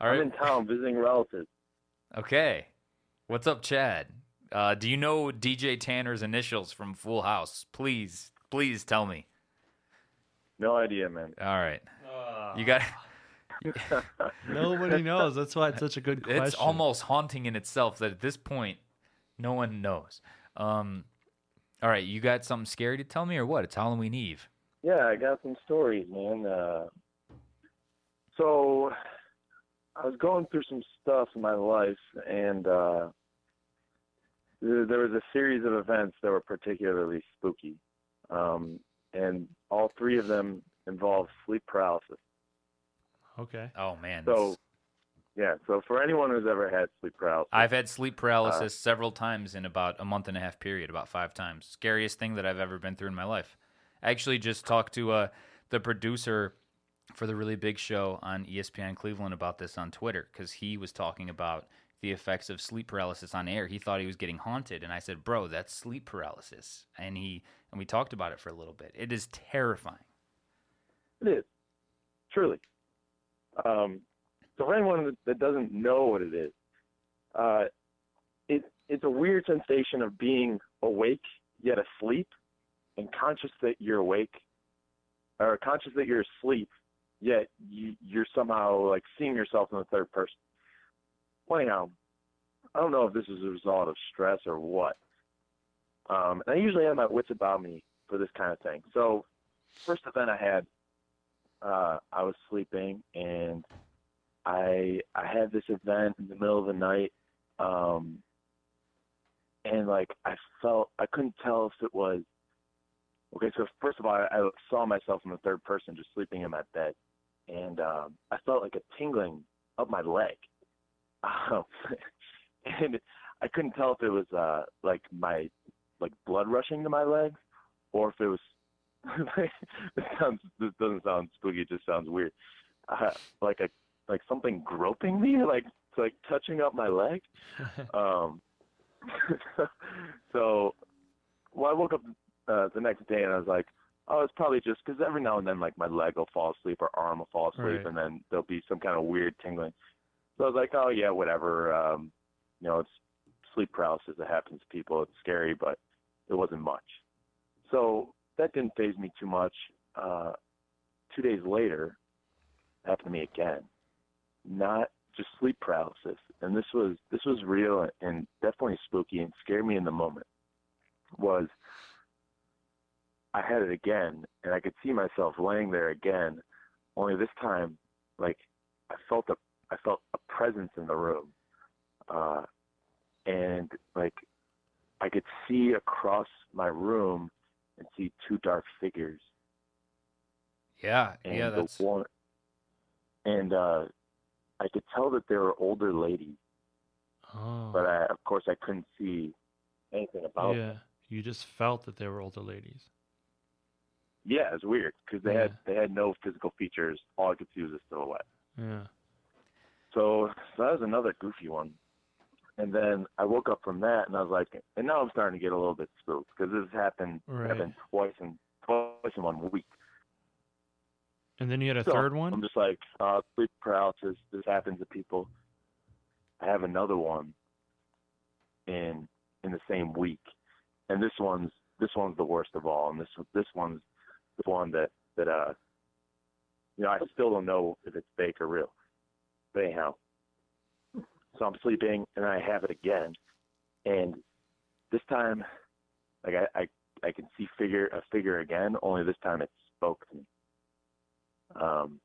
All I'm right. in town visiting relatives. Okay. What's up, Chad? Uh, do you know DJ Tanner's initials from Full House? Please, please tell me. No idea, man. All right. You got [LAUGHS] Nobody knows. That's why it's such a good question. it's almost haunting in itself that at this point no one knows. Um all right, you got something scary to tell me or what? It's Halloween Eve. Yeah, I got some stories, man. Uh, so I was going through some stuff in my life, and uh, there there was a series of events that were particularly spooky, um, and all three of them involved sleep paralysis. okay. Oh man. So, yeah. So for anyone who's ever had sleep paralysis, I've had sleep paralysis several times in about a month and a half period, about 5 times. Scariest thing that I've ever been through in my life. I actually just talked to uh the producer for the really big show on ESPN Cleveland about this on Twitter cuz he was talking about the effects of sleep paralysis on air. He thought he was getting haunted and I said, "Bro, that's sleep paralysis." And he and we talked about it for a little bit. It is terrifying. It is, truly. Um, so for anyone that- doesn't know what it is, uh, it, it's a weird sensation of being awake yet asleep, and conscious that you're awake, or conscious that you're asleep, yet you, you're somehow like seeing yourself in the third person. Well, anyhow, I don't know if this is a result of stress or what. Um, and I usually have my wits about me for this kind of thing. So, first event I had uh, I was sleeping and I I had this event in the middle of the night, um, and like I felt I couldn't tell if it was okay. So first of all, I, I saw myself in the third person just sleeping in my bed, and um, I felt like a tingling up my leg, um, [LAUGHS] and I couldn't tell if it was uh, like my like blood rushing to my legs, or if it was [LAUGHS] this sounds this doesn't sound spooky. It just sounds weird. Uh, like a like something groping me, [LAUGHS] like like touching up my leg. Um, so, well, I woke up uh, the next day and I was like, oh, it's probably just because every now and then like my leg will fall asleep or arm will fall asleep, Right. and then there'll be some kind of weird tingling. So I was like, oh yeah, whatever. Um, you know, it's sleep paralysis. It happens to people. It's scary, but it wasn't much. So that didn't phase me too much. Uh, two days later, it happened to me again. Not just sleep paralysis, and this was this was real and definitely spooky and scared me in the moment. Was I had it again, and I could see myself laying there again, only this time like I felt a I felt a presence in the room, uh, and like I could see across my room and see two dark figures. Yeah, And yeah, that's one, and uh, I could tell that they were older ladies, Oh. but I, of course I couldn't see anything about. yeah. You just felt that they were older ladies. Yeah, it was weird because they had they had no physical features. All I could see was a silhouette. Yeah. So, so that was another goofy one. And then I woke up from that, and I was like, and now I'm starting to get a little bit spooked because this happened Right. happened twice in twice in one week. And then you had a So, third one? I'm just like, uh, sleep paralysis. This happens to people. I have another one in in the same week, and this one's this one's the worst of all. And this this one's the one that that uh, you know, I still don't know if it's fake or real. But anyhow, so I'm sleeping, and I have it again, and this time, like I I, I can see figure a figure again. Only this time it spoke to me um,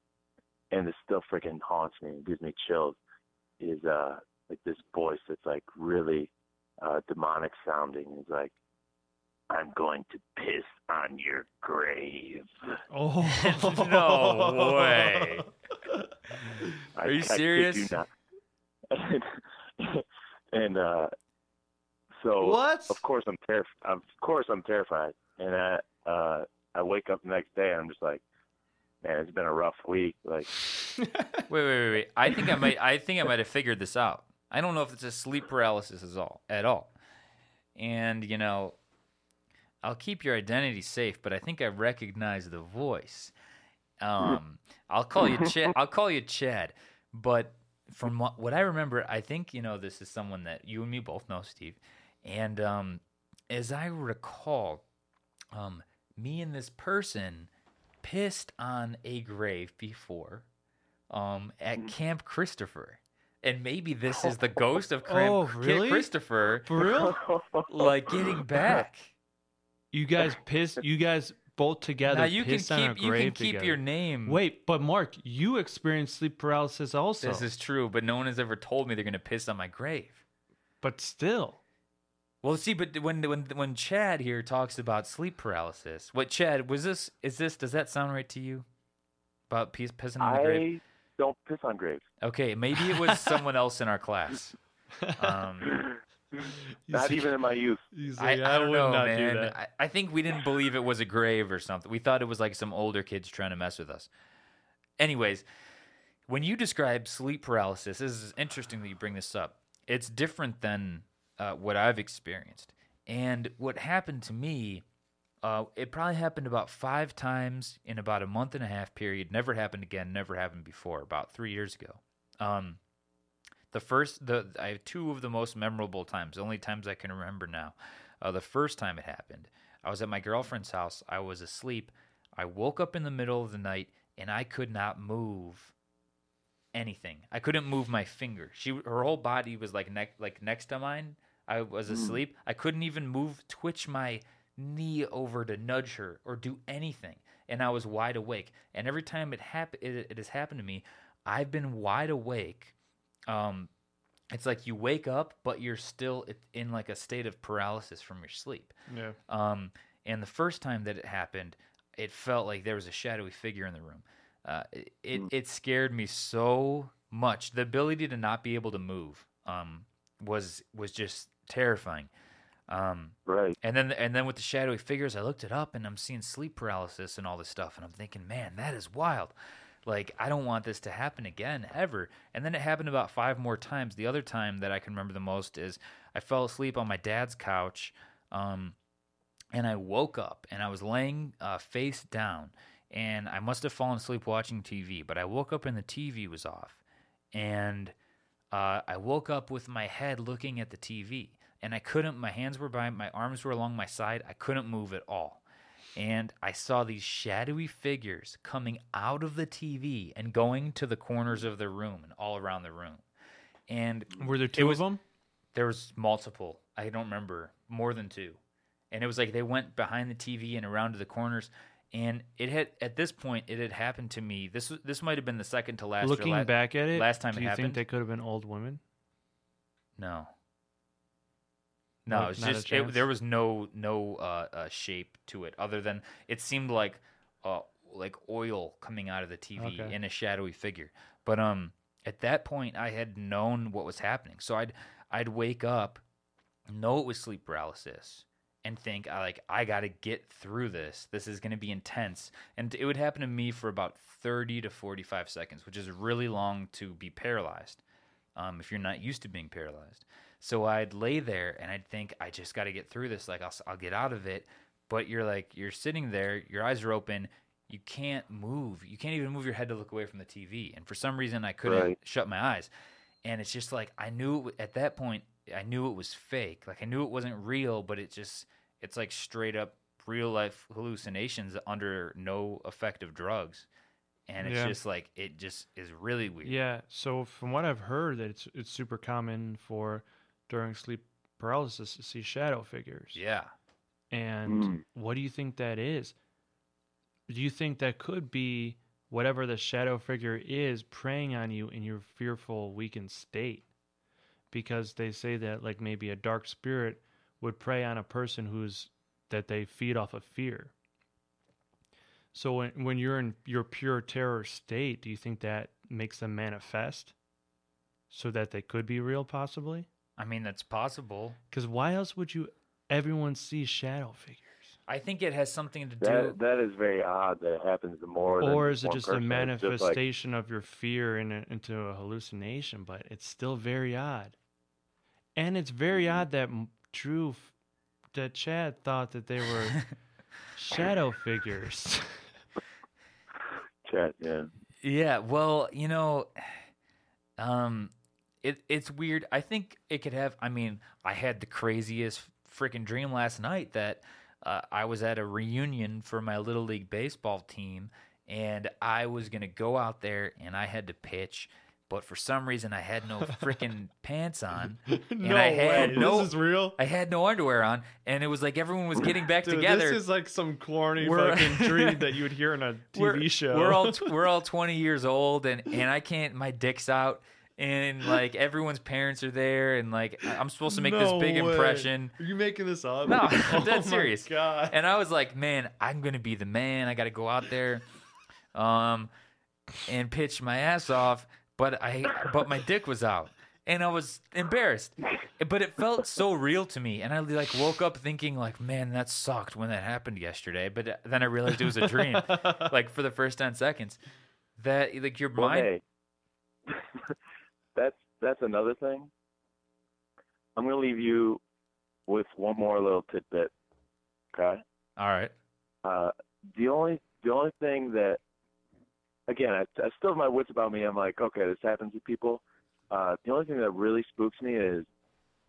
and this still freaking haunts me and gives me chills, is uh like this voice that's like really uh demonic sounding. Is like, I'm going to piss on your grave. Oh. [LAUGHS] No way. [LAUGHS] I, Are you serious? not. and, [LAUGHS] and uh, so What? of course I'm terrified. Of course I'm terrified, and I uh I wake up the next day and I'm just like, man, it's been a rough week. Like, [LAUGHS] Wait, wait, wait, wait. I think I might. I think I might have figured this out. I don't know if it's a sleep paralysis at all. At all. And you know, I'll keep your identity safe, but I think I recognize the voice. Um, I'll call you Chad. [LAUGHS] I'll call you Chad. But from what, what I remember, I think you know this is someone that you and me both know, Steve. And um, as I recall, um, me and this person pissed on a grave before um, at Camp Christopher. And maybe this is the [LAUGHS] ghost of Camp, Oh, Camp really? Christopher, For real? like getting [LAUGHS] back. You guys pissed. You guys both together now you can pissed on a keep you can keep together. your name. Wait, but Mark, you experienced sleep paralysis also. this is true, but no one has ever told me they're gonna piss on my grave. but still. Well, see, but when when when Chad here talks about sleep paralysis, what Chad was this? Is this? Does that sound right to you? About piss, pissing on the grave? I don't piss on graves. Okay, maybe it was someone else in our class. [LAUGHS] Um, Not even in my youth. He's I, like, I don't would know, not do man. that. I, I think we didn't believe it was a grave or something. We thought it was like some older kids trying to mess with us. Anyways, when you describe sleep paralysis, this is interesting that you bring this up. It's different than uh, what I've experienced. And what happened to me, uh, it probably happened about five times in about a month and a half period. Never happened again. Never happened before. About three years ago. Um, the first, the I have two of the most memorable times. The only times I can remember now. Uh, the first time it happened, I was at my girlfriend's house. I was asleep. I woke up in the middle of the night and I could not move anything. I couldn't move my finger. She, her whole body was like neck, like next to mine. I was asleep. I couldn't even move, twitch my knee over to nudge her or do anything. And I was wide awake. And every time it happened, it, it has happened to me. I've been wide awake. Um, it's like you wake up, but you're still in like a state of paralysis from your sleep. Yeah. Um, and the first time that it happened, it felt like there was a shadowy figure in the room. Uh, it, it it scared me so much. The ability to not be able to move um, was was just terrifying. Um, Right. and then and then with the shadowy figures, I looked it up and I'm seeing sleep paralysis and all this stuff, and I'm thinking, man, that is wild. Like I don't want this to happen again ever. And then it happened about five more times. The other time that I can remember the most is I fell asleep on my dad's couch, um, and I woke up and I was laying uh, face down, and I must have fallen asleep watching TV. But I woke up and the TV was off, and uh, I woke up with my head looking at the TV, and I couldn't. My hands were by my arms were along my side. I couldn't move at all, and I saw these shadowy figures coming out of the TV and going to the corners of the room and all around the room. And Were there two was- of them? there was multiple. I don't remember more than two, and it was like they went behind the TV and around to the corners, and it had at this point it had happened to me. This this might have been the second to last. Looking back at it, last time do it you happened? think they could have been old women? No. No, Not- it's just it, there was no no uh, uh, shape to it other than it seemed like uh, like oil coming out of the TV Okay. in a shadowy figure. But um, at that point, I had known what was happening, so I'd I'd wake up, know it was sleep paralysis, and think I like I got to get through this. This is going to be intense, and it would happen to me for about thirty to forty five seconds, which is really long to be paralyzed um, if you're not used to being paralyzed. So I'd lay there and I'd think, I just got to get through this. Like, I'll, I'll get out of it. But you're like, you're sitting there, your eyes are open. You can't move. You can't even move your head to look away from the TV. And for some reason, I couldn't Right. shut my eyes. And it's just like, I knew it, at that point, I knew it was fake. Like, I knew it wasn't real, but it just, it's like straight up real life hallucinations under no effect of drugs. And it's Yeah. just like, it just is really weird. Yeah. So from what I've heard, that it's it's super common for during sleep paralysis to see shadow figures. Yeah. And Mm. what do you think that is? Do you think that could be whatever the shadow figure is preying on you in your fearful, weakened state? Because they say that like maybe a dark spirit would prey on a person who's that they feed off of fear. So when when you're in your pure terror state, do you think that makes them manifest so that they could be real possibly? I mean, that's possible. Because why else would you everyone see shadow figures? I think it has something to do. That that is very odd that it happens the more than or is it just a person. It's just like- manifestation of your fear in a, into a hallucination? But it's still very odd, and it's very Mm-hmm. odd that Drew, that Chad thought that they were [LAUGHS] shadow figures. chat, yeah. yeah, well, you know, [SIGHS] um, it it's weird. I think it could have. I mean, I had the craziest freaking dream last night that uh, I was at a reunion for my little league baseball team, and I was gonna go out there and I had to pitch. But for some reason, I had no freaking [LAUGHS] pants on, [LAUGHS] and I had no, This is real. I had no underwear on, and it was like everyone was getting back Dude, together. This is like some corny We're- fucking [LAUGHS] dream that you would hear in a TV we're, show. We're all we're all 20 years old, and and I can't. My dick's out, and like everyone's parents are there, and like I'm supposed to make this big way. impression. Are you making this up? No, [LAUGHS] oh I'm dead my serious. God. And I was like, man, I'm gonna be the man. I got to go out there, um, and pitch my ass off. But I, but my dick was out, and I was embarrassed. But it felt so real to me, and I like woke up thinking like, man, that sucked when that happened yesterday. But then I realized it was a dream, [LAUGHS] like for the first ten seconds. That like your Well, mind. hey, that's that's another thing. I'm gonna leave you with one more little tidbit. Okay. All right. Uh, the only the only thing that again I, I still have my wits about me. I'm like, okay, this happens to people. Uh, the only thing that really spooks me is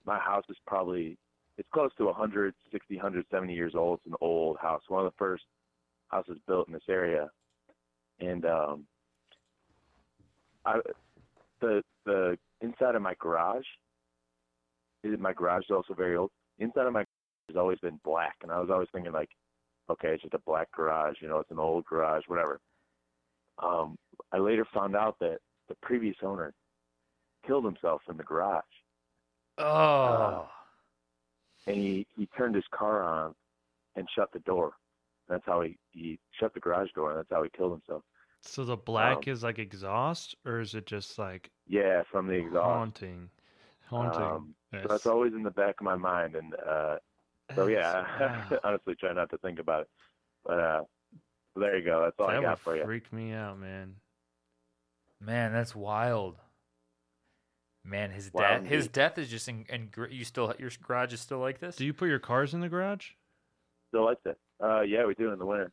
my house is probably it's close to 160, 170 years old. It's an old house, one of the first houses built in this area, and um, I the the inside of my garage. My garage is also very old. Inside of my garage has always been black, and I was always thinking like, okay, it's just a black garage, you know, it's an old garage, whatever. Um, I later found out that the previous owner killed himself in the garage, Oh. and he he turned his car on and shut the door. That's how he he shut the garage door, and that's how he killed himself. So the black Um, is like exhaust, or is it just like Yeah, from the exhaust. haunting? Haunting. Um, so Yes. that's always in the back of my mind, and uh, so yeah, [LAUGHS] wow. honestly, try not to think about it. But uh, there you go. That's all I got for you. freak me out, man. Man, that's wild. Man, his Wow, death his death is just in, and you still your garage is still like this. Do you put your cars in the garage? Still like that? Uh, yeah, we do in the winter.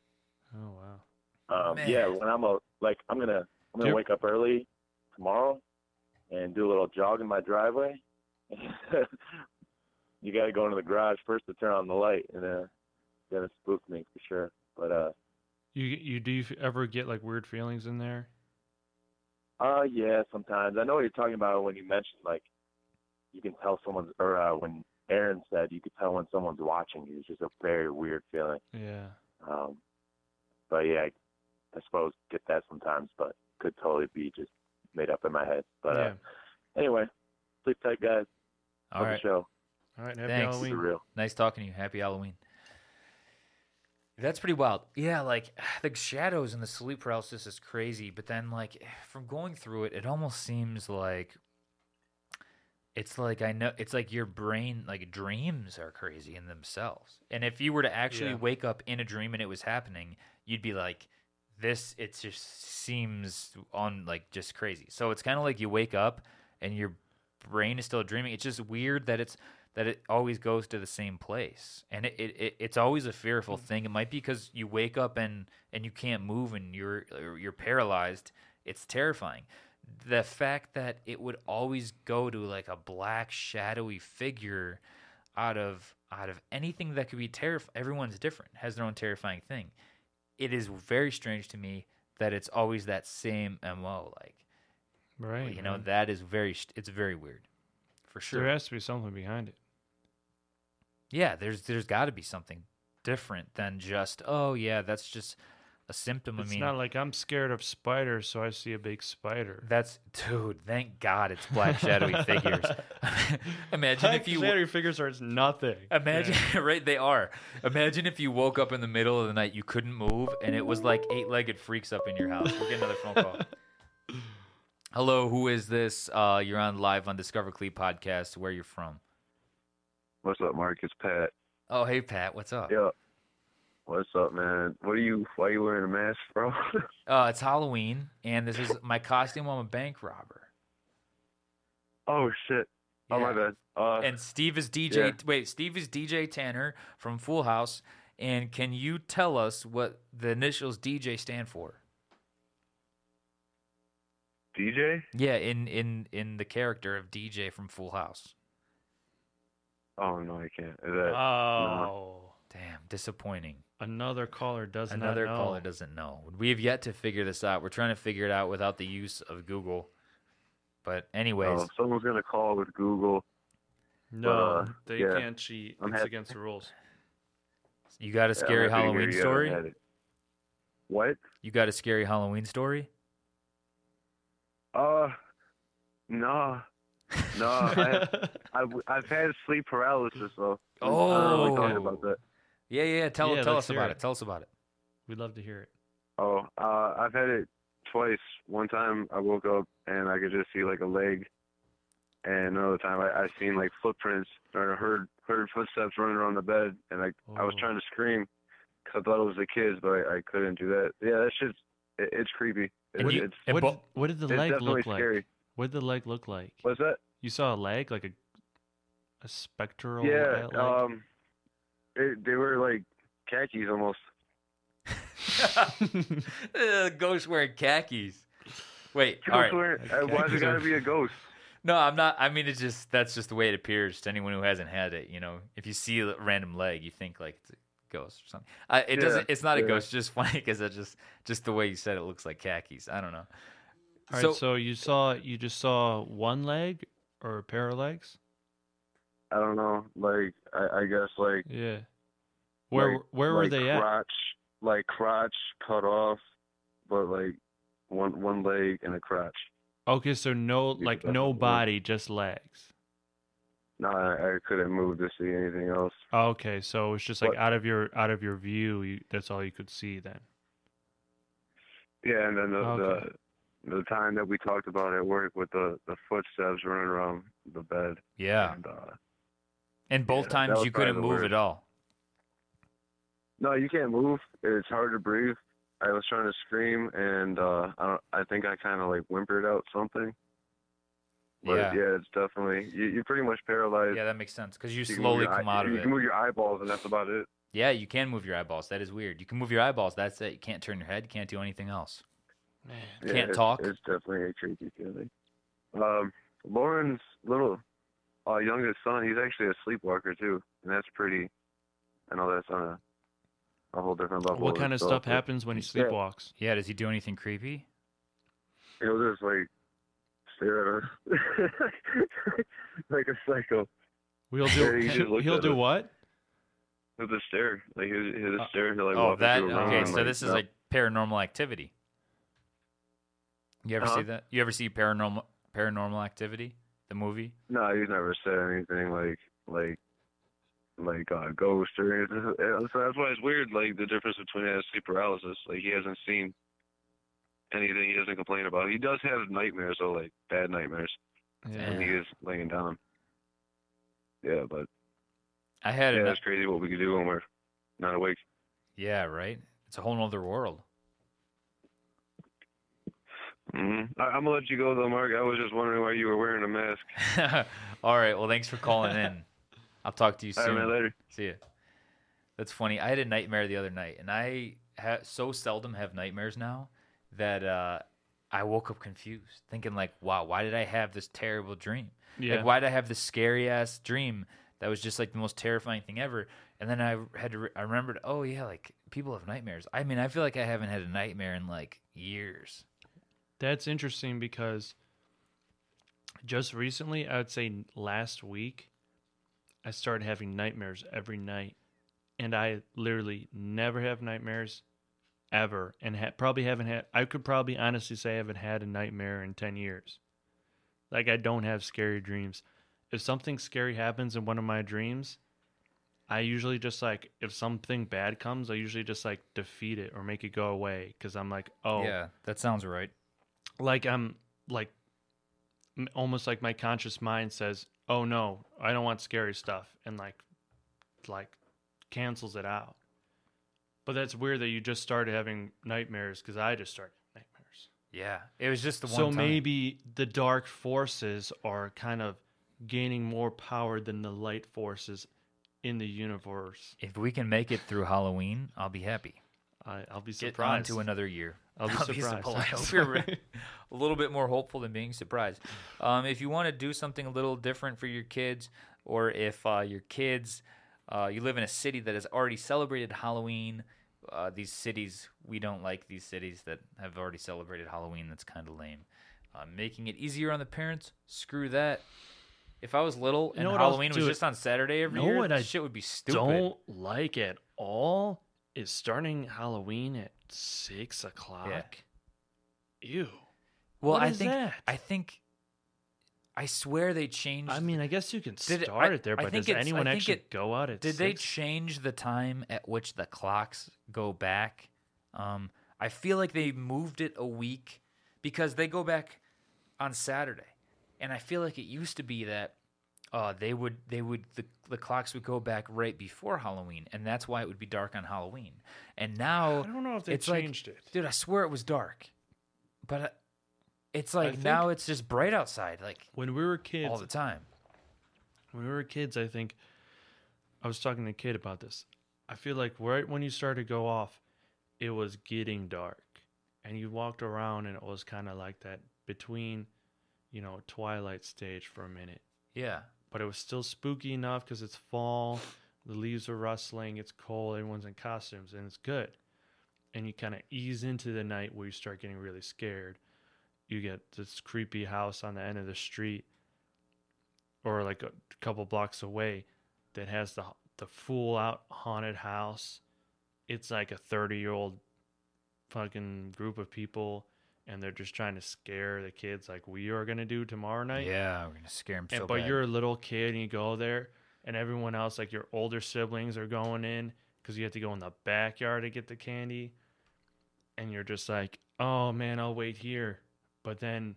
Oh wow. Um, yeah, when I'm a like, I'm gonna I'm gonna Yep. wake up early tomorrow and do a little jog in my driveway. [LAUGHS] you got to go into the garage first to turn on the light, and uh, then it spooked me for sure. But uh, You you do you ever get like weird feelings in there? Uh, yeah, sometimes. I know what you're talking about when you mentioned like you can tell someone's, or uh, when Aaron said you could tell when someone's watching you. It's just a very weird feeling. Yeah. Um, but yeah, I, I suppose get that sometimes, but could totally be just made up in my head. But yeah. uh, anyway, sleep tight, guys. All Love right. the show. All right. Happy Thanks. Halloween. real. Nice talking to you. Happy Halloween. That's pretty wild. Yeah, like [SIGHS] the shadows and the sleep paralysis is crazy, but then like [SIGHS] from going through it, it almost seems like it's like I know it's like your brain like dreams are crazy in themselves. And if you were to actually Yeah. wake up in a dream and it was happening, you'd be like this it just seems on like just crazy. So it's kind of like you wake up and your brain is still dreaming. It's just weird that it's that it always goes to the same place, and it, it, it it's always a fearful mm. thing. It might be because you wake up and and you can't move and you're you're paralyzed. It's terrifying. The fact that it would always go to like a black shadowy figure out of out of anything that could be terrifying. Everyone's different, has their own terrifying thing. It is very strange to me that it's always that same mo. Like Right. you know man. that is very it's very weird for sure There has to be something behind it. yeah there's there's got to be something different than just oh yeah that's just a symptom It's i mean not like I'm scared of spiders, so I see a big spider. that's dude thank god it's black shadowy [LAUGHS] figures [LAUGHS] imagine if you Shadowy figures are nothing. imagine [LAUGHS] right they are imagine if you woke up in the middle of the night you couldn't move and it was like eight-legged freaks up in your house we'll get another phone call hello who is this uh you're on live on discover cleat podcast where you're from What's up, Mark? It's Pat. oh hey pat what's up Yeah. What's up, man? What are you? Why are you wearing a mask, bro? [LAUGHS] Uh, it's Halloween, and this is my costume. I'm a bank robber. oh shit. Oh my Yeah. bad. Uh, And Steve is DJ. Yeah. Wait, Steve is DJ Tanner from Full House. And can you tell us what the initials DJ stand for? DJ? Yeah, in in in the character of DJ from Full House. Oh no, I can't. That, Oh. Damn, disappointing. Another caller does Another not know. Another caller doesn't know. We have yet to figure this out. We're trying to figure it out without the use of Google. But anyways, oh, someone's gonna call with Google. No, Uh, they yeah. can't cheat. I'm it's happy- against the rules. you got a Yeah, scary happy Halloween you story? haven't had it. What? You got a scary Halloween story? Uh, no, no. I, [LAUGHS] I've I've had sleep paralysis, though. so [LAUGHS] oh, I don't really talk about that. Yeah, yeah. yeah. Tell Yeah, tell let's about it. it. Tell us about it. We'd love to hear it. Oh, uh, I've had it twice. One time I woke up and I could just see like a leg, and another time I, I seen like footprints or I heard heard footsteps running around the bed, and I I was Oh. trying to scream because I thought it was the kids, but I, I couldn't do that. Yeah, that shit's it, it's creepy. It, And you- it's what, bo- did, what did the leg definitely look like? scary. What did the leg look like? What's that? You saw a leg, like a a spectral Yeah, leg? um, it, they were like khakis almost. [LAUGHS] uh, ghost wearing khakis. Wait, all right. Wearing- uh, Why's it gotta be a ghost? No, I'm not. I mean, it's just that's just the way it appears to anyone who hasn't had it. You know, if you see a random leg, you think like it's a ghost or something. Uh, it Yeah, doesn't. It's not a ghost. It's just [LAUGHS] funny because it's just just the way you said it looks like khakis. I don't know. All right, so, so, you saw you just saw one leg or a pair of legs? I don't know. Like I, I guess like Yeah. Where like- where were like they at? crotch, Like crotch cut off, but like one one leg and a crotch. Okay, so no like no body, just legs. No, I, I couldn't move to see anything else. Okay, so it's just like What- out of your out of your view, you, that's all you could see then. Yeah, and then the, Okay. the the time that we talked about at work with the the footsteps running around the bed. yeah, And, uh, and both yeah, times you couldn't move worst. at all. no, you can't move. It's hard to breathe. I was trying to scream, and uh, I don't. I think I kind of like whimpered out something. But Yeah. yeah, it's definitely you, you're pretty much paralyzed. Yeah, that makes sense because you You slowly your eye- come out of you it. You can move your eyeballs, and that's about it. Yeah, you can move your eyeballs. That is weird. You can move your eyeballs. That's it. You can't turn your head. You can't do anything else. Man. Yeah, Can't it's, talk? It's definitely a creepy feeling. Um, Lauren's little uh, youngest son, he's actually a sleepwalker too, and that's pretty. I know that's on a, a whole different level. What kind of stuff but happens when he sleepwalks? Yeah, does he do anything creepy? He'll just like stare at us [LAUGHS] like a psycho. He'll Yeah, do he just looked he'll do us. what? He'll just stare, like he'll, he'll just Uh, stare. He'll like oh, walk that into a room okay. So like, this is no. like Paranormal Activity. You ever Uh-huh. see that? You ever see Paranormal Paranormal Activity, the movie? No, he's never said anything like like like uh, ghost or anything. So that's why it's weird. Like the difference between that and sleep paralysis. Like he hasn't seen anything. He doesn't complain about. He does have nightmares though, like bad nightmares Yeah. when he is laying down. Yeah, but I had yeah, it. it's crazy what we can do when we're not awake. Yeah, right. It's a whole nother world. Hmm I, I'm gonna let you go though, Mark. I was just wondering why you were wearing a mask. [LAUGHS] All right. Well, thanks for calling in. I'll talk to you All right, soon. man, later. See ya. That's funny. I had a nightmare the other night, and I ha- so seldom have nightmares now that uh, I woke up confused, thinking like, "Wow, why did I have this terrible dream? Yeah. Like, why did I have this scary ass dream that was just like the most terrifying thing ever?" And then I had to, re- I remembered, oh yeah, like people have nightmares. I mean, I feel like I haven't had a nightmare in like years. That's interesting because just recently, I would say last week, I started having nightmares every night. And I literally never have nightmares ever. And ha- probably haven't had, I could probably honestly say I haven't had a nightmare in 10 years. Like, I don't have scary dreams. If something scary happens in one of my dreams, I usually just like, if something bad comes, I usually just like defeat it or make it go away because I'm like, oh, Yeah, that sounds right. Like I'm like almost like my conscious mind says, "Oh no, I don't want scary stuff," and like like cancels it out. But that's weird that you just started having nightmares because I just started nightmares. Yeah, it was just the one. So time. maybe the dark forces are kind of gaining more power than the light forces in the universe. if we can make it through Halloween, I'll be happy. I, I'll be surprised. Get on surprised. to another year. I'll be surprised. supp- I hope you're a little bit more hopeful than being surprised. Um, if you want to do something a little different for your kids, or if uh, your kids, uh, you live in a city that has already celebrated Halloween, uh, these cities, we don't like these cities that have already celebrated Halloween. That's kind of lame. Uh, making it easier on the parents, screw that. If I was little You and know Halloween was just on Saturday every know year, what I shit would be stupid. don't like at all is starting Halloween at six o'clock. Yeah. Ew. Well, What I is think that? I think I swear they changed. I mean, I guess you can Did it- start I- it there, but does anyone actually it- go out at did they change the time at which the clocks go back? Um, I feel like they moved it a week because they go back on Saturday, and I feel like it used to be that uh, they would they would the, the clocks would go back right before Halloween, and that's why it would be dark on Halloween. And now I don't know if they it's like- changed it. dude, I swear it was dark, but uh, it's like think- now it's just bright outside, like When we were kids, all the time. when we were kids, I think I was talking to a kid about this. I feel like right when you started to go off, it was getting dark, and you walked around, and it was kind of like that between, you know, twilight stage for a minute. Yeah, but it was still spooky enough because it's fall, the leaves are rustling, it's cold, everyone's in costumes, and it's good. And you kind of ease into the night where you start getting really scared. You get this creepy house on the end of the street, or like a couple blocks away, that has the the full out haunted house. It's like a thirty year old fucking group of people, and they're just trying to scare the kids like we are gonna do tomorrow night. yeah, we're gonna scare them. And, so but bad. you're a little kid and you go there, and everyone else, like your older siblings, are going in because you have to go in the backyard to get the candy. And you're just like, oh man, I'll wait here. But then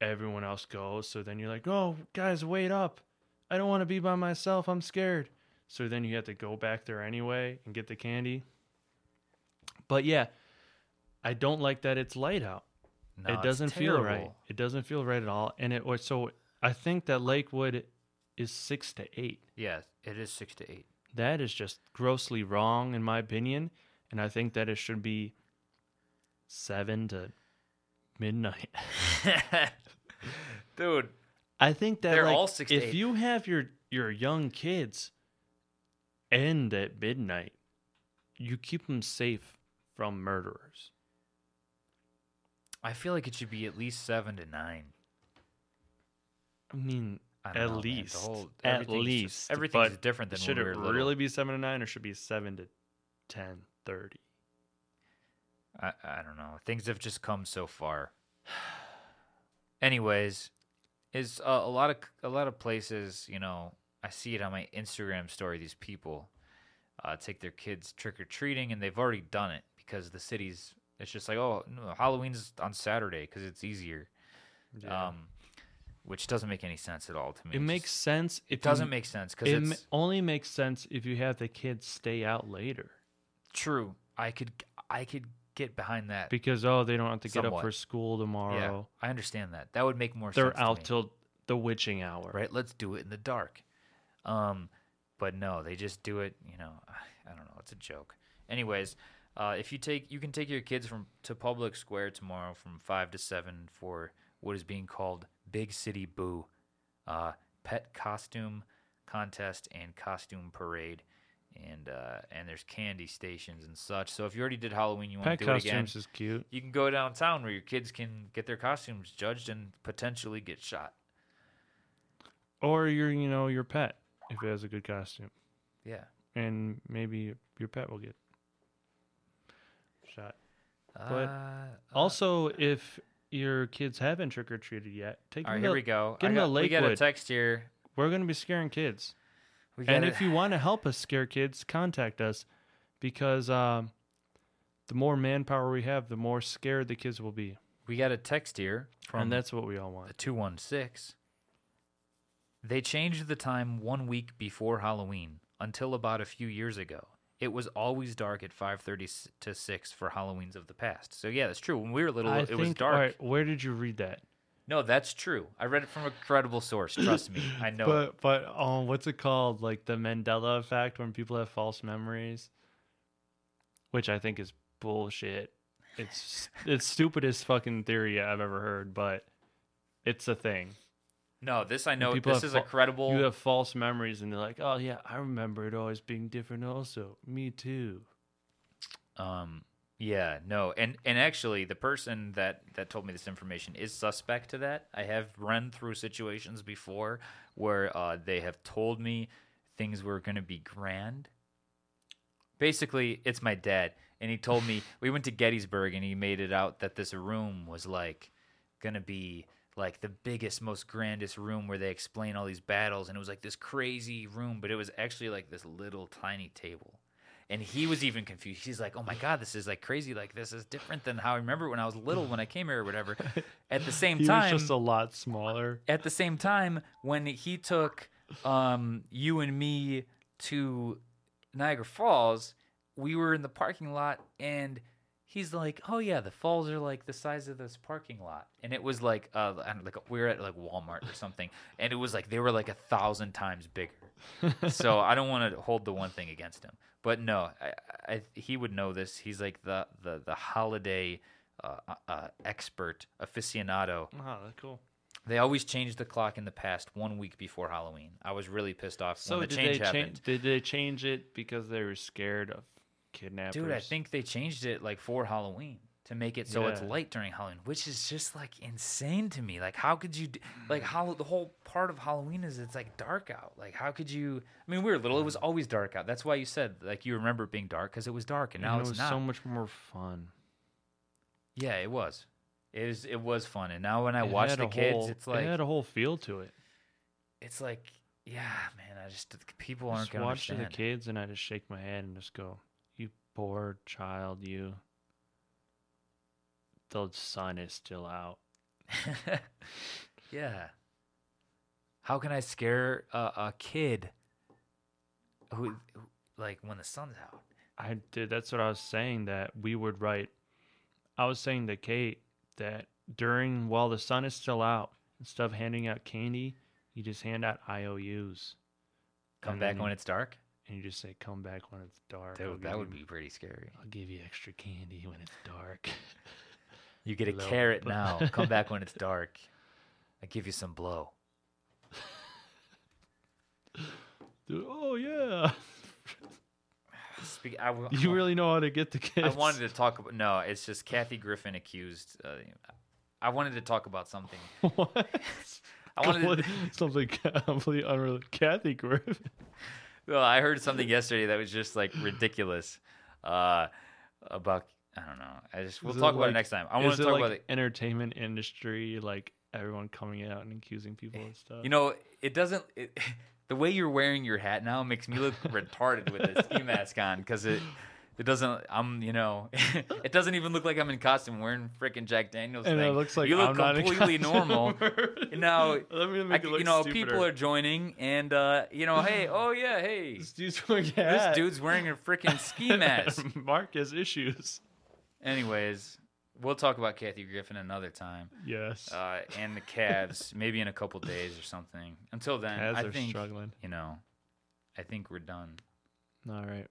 everyone else goes. So then you're like, oh, guys, wait up. I don't want to be by myself. I'm scared. So then you have to go back there anyway and get the candy. But yeah, I don't like that it's light out No, it doesn't feel right. It doesn't feel right at all. And it was so I think that Lakewood is six to eight. Yeah, it is six to eight. That is just grossly wrong in my opinion. And I think that it should be seven to midnight. [LAUGHS] [LAUGHS] Dude, I think that They're like, all six if you have your your young kids end at midnight, you keep them safe from murderers. I feel like it should be at least seven to nine. I mean, I at know, least, whole- at least, just- everything's but different than should when we it were little. really be seven to nine, or should it be seven to ten thirty? I, I don't know. Things have just come so far. [SIGHS] Anyways, is uh, a lot of a lot of places, you know, I see it on my Instagram story. These people uh, take their kids trick or treating, and they've already done it because the city's. It's just like, oh, no, Halloween's on Saturday because it's easier. Yeah. Um, which doesn't make any sense at all to me. it makes just- sense. It doesn't you, make sense because It ma- only makes sense if you have the kids stay out later true. I could I could get behind that. because oh they don't have to get up for school yeah, tomorrow. I understand that. That would make more sense. They're sense. to out till the witching hour. right? Let's do it in the dark. Um, but no, they just do it. You know, [SIGHS] I don't know. It's a joke. Anyways, uh, if you take, you can take your kids from to Public Square tomorrow from five to seven for what is being called Big City Boo, uh, pet costume contest and costume parade. And uh, and there's candy stations and such. So if you already did Halloween, you want Pet to do it again. costumes is cute. You can go downtown where your kids can get their costumes judged and potentially get shot. Or your you know your pet if it has a good costume, Yeah. and maybe your pet will get shot. But Uh, Also, if your kids haven't trick or treated yet, take All right, them here to, we go. get I 'em to got, we got a text here. We're gonna be scaring kids. And if you want to help us scare kids, contact us because um, the more manpower we have, the more scared the kids will be. we got a text here from and that's what we all want. the two one six. They changed the time one week before Halloween until about a few years ago. It was always dark at five thirty to six for Halloweens of the past. So yeah, that's true. When we were little, I it think, was dark. Right, where did you read that? No, that's true. I read it from a credible source. Trust me, [COUGHS] I know. But but um, what's it called? Like the Mandela effect when people have false memories, which I think is bullshit. It's it's stupidest fucking theory I've ever heard, but it's a thing. No, this I know. This is a credible. You have false memories, and they're like, "Oh yeah, I remember it always being different." Also, me too. Um, yeah, no, and and actually, the person that that told me this information is suspect to that. I have run through situations before where uh, they have told me things were going to be grand. Basically, it's my dad, and he told me [LAUGHS] we went to Gettysburg, and he made it out that this room was like going to be like the biggest, most grandest room where they explain all these battles, and it was like this crazy room, but it was actually like this little tiny table and he was even confused. He's like, "Oh my god, this is like crazy. Like this is different than how I remember when I was little when I came here or whatever." At the same [LAUGHS] He time, was just a lot smaller. at the same time, when he took um, you and me to Niagara Falls, we were in the parking lot, and he's like, "Oh yeah, the falls are like the size of this parking lot," and it was like, uh, I don't- like we were at like Walmart or something, and it was like they were like a thousand times bigger. [LAUGHS] so I don't want to hold the one thing against him, but no, I, I, he would know this. He's like the the the holiday uh, uh, expert aficionado. Oh, that's cool. They always changed the clock in the past one week before Halloween. I was really pissed off So when the did change they happened. change? Did they change it because they were scared of kidnappers? Dude, I think they changed it like for Halloween to make it so it's light during Halloween, which is just like insane to me. Like, how could you, like, how the whole part of Halloween is it's like dark out. Like, how could you? I mean, we were little; it was always dark out. That's why you said like you remember it being dark because it was dark, and now And it's it was not. so much more fun. yeah, it was. It was. It was fun, and now when I It watch the kids, whole- it's like it had a whole feel to it. it's like yeah, man. I just people aren't Just gonna watch the kids, and I just shake my head and just go, "You poor child, you." The sun is still out. [LAUGHS] yeah. How can I scare a, a kid who, who, like, when the sun's out? I did. That's what I was saying. That we would write. I was saying to Kate that during while the sun is still out, instead of handing out candy, you just hand out IOUs. Come And back when it's dark? And you just say, "Come back when it's dark." I'll that would you- be pretty scary. I'll give you extra candy when it's dark. [LAUGHS] You get a Blow. carrot [LAUGHS] now. Come back when it's dark. I give you some blow. [LAUGHS] Dude, oh yeah, Speak, I, w- you really know how to get the kids. I wanted to talk about. No, it's just Kathy Griffin accused. Uh, I wanted to talk about something. what? I wanted. To, something completely unrelated. Kathy Griffin. Well, I heard something yesterday that was just like ridiculous. Uh, about I don't know. I just we'll Is it talk about it next time. I want to talk like about the entertainment industry, like everyone coming out and accusing people and stuff. You know, it doesn't. It, [LAUGHS] the way you're wearing your hat now makes me look [LAUGHS] retarded with a ski mask on because it. It doesn't. I'm. You know. [LAUGHS] it doesn't even look like I'm in costume wearing freaking Jack Daniels. and thing. it looks like you look I'm completely normal. [LAUGHS] Now, [LAUGHS] let me I make c it look you know, stupider. people are joining, and uh, you know, hey, oh yeah, hey, This dude's wearing a this dude's wearing a freaking ski mask. Mark has issues. Anyways, we'll talk about Kathy Griffin another time, Yes. uh, and the Cavs maybe in a couple days or something. Until then, Cavs I think struggling. you know, I think we're done. All right.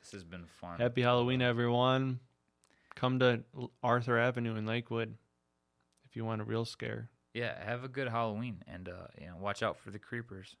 This has been fun. Happy Halloween, everyone. Come to Arthur Avenue in Lakewood if you want a real scare. Yeah, have a good Halloween, and uh, you know, watch out for the creepers.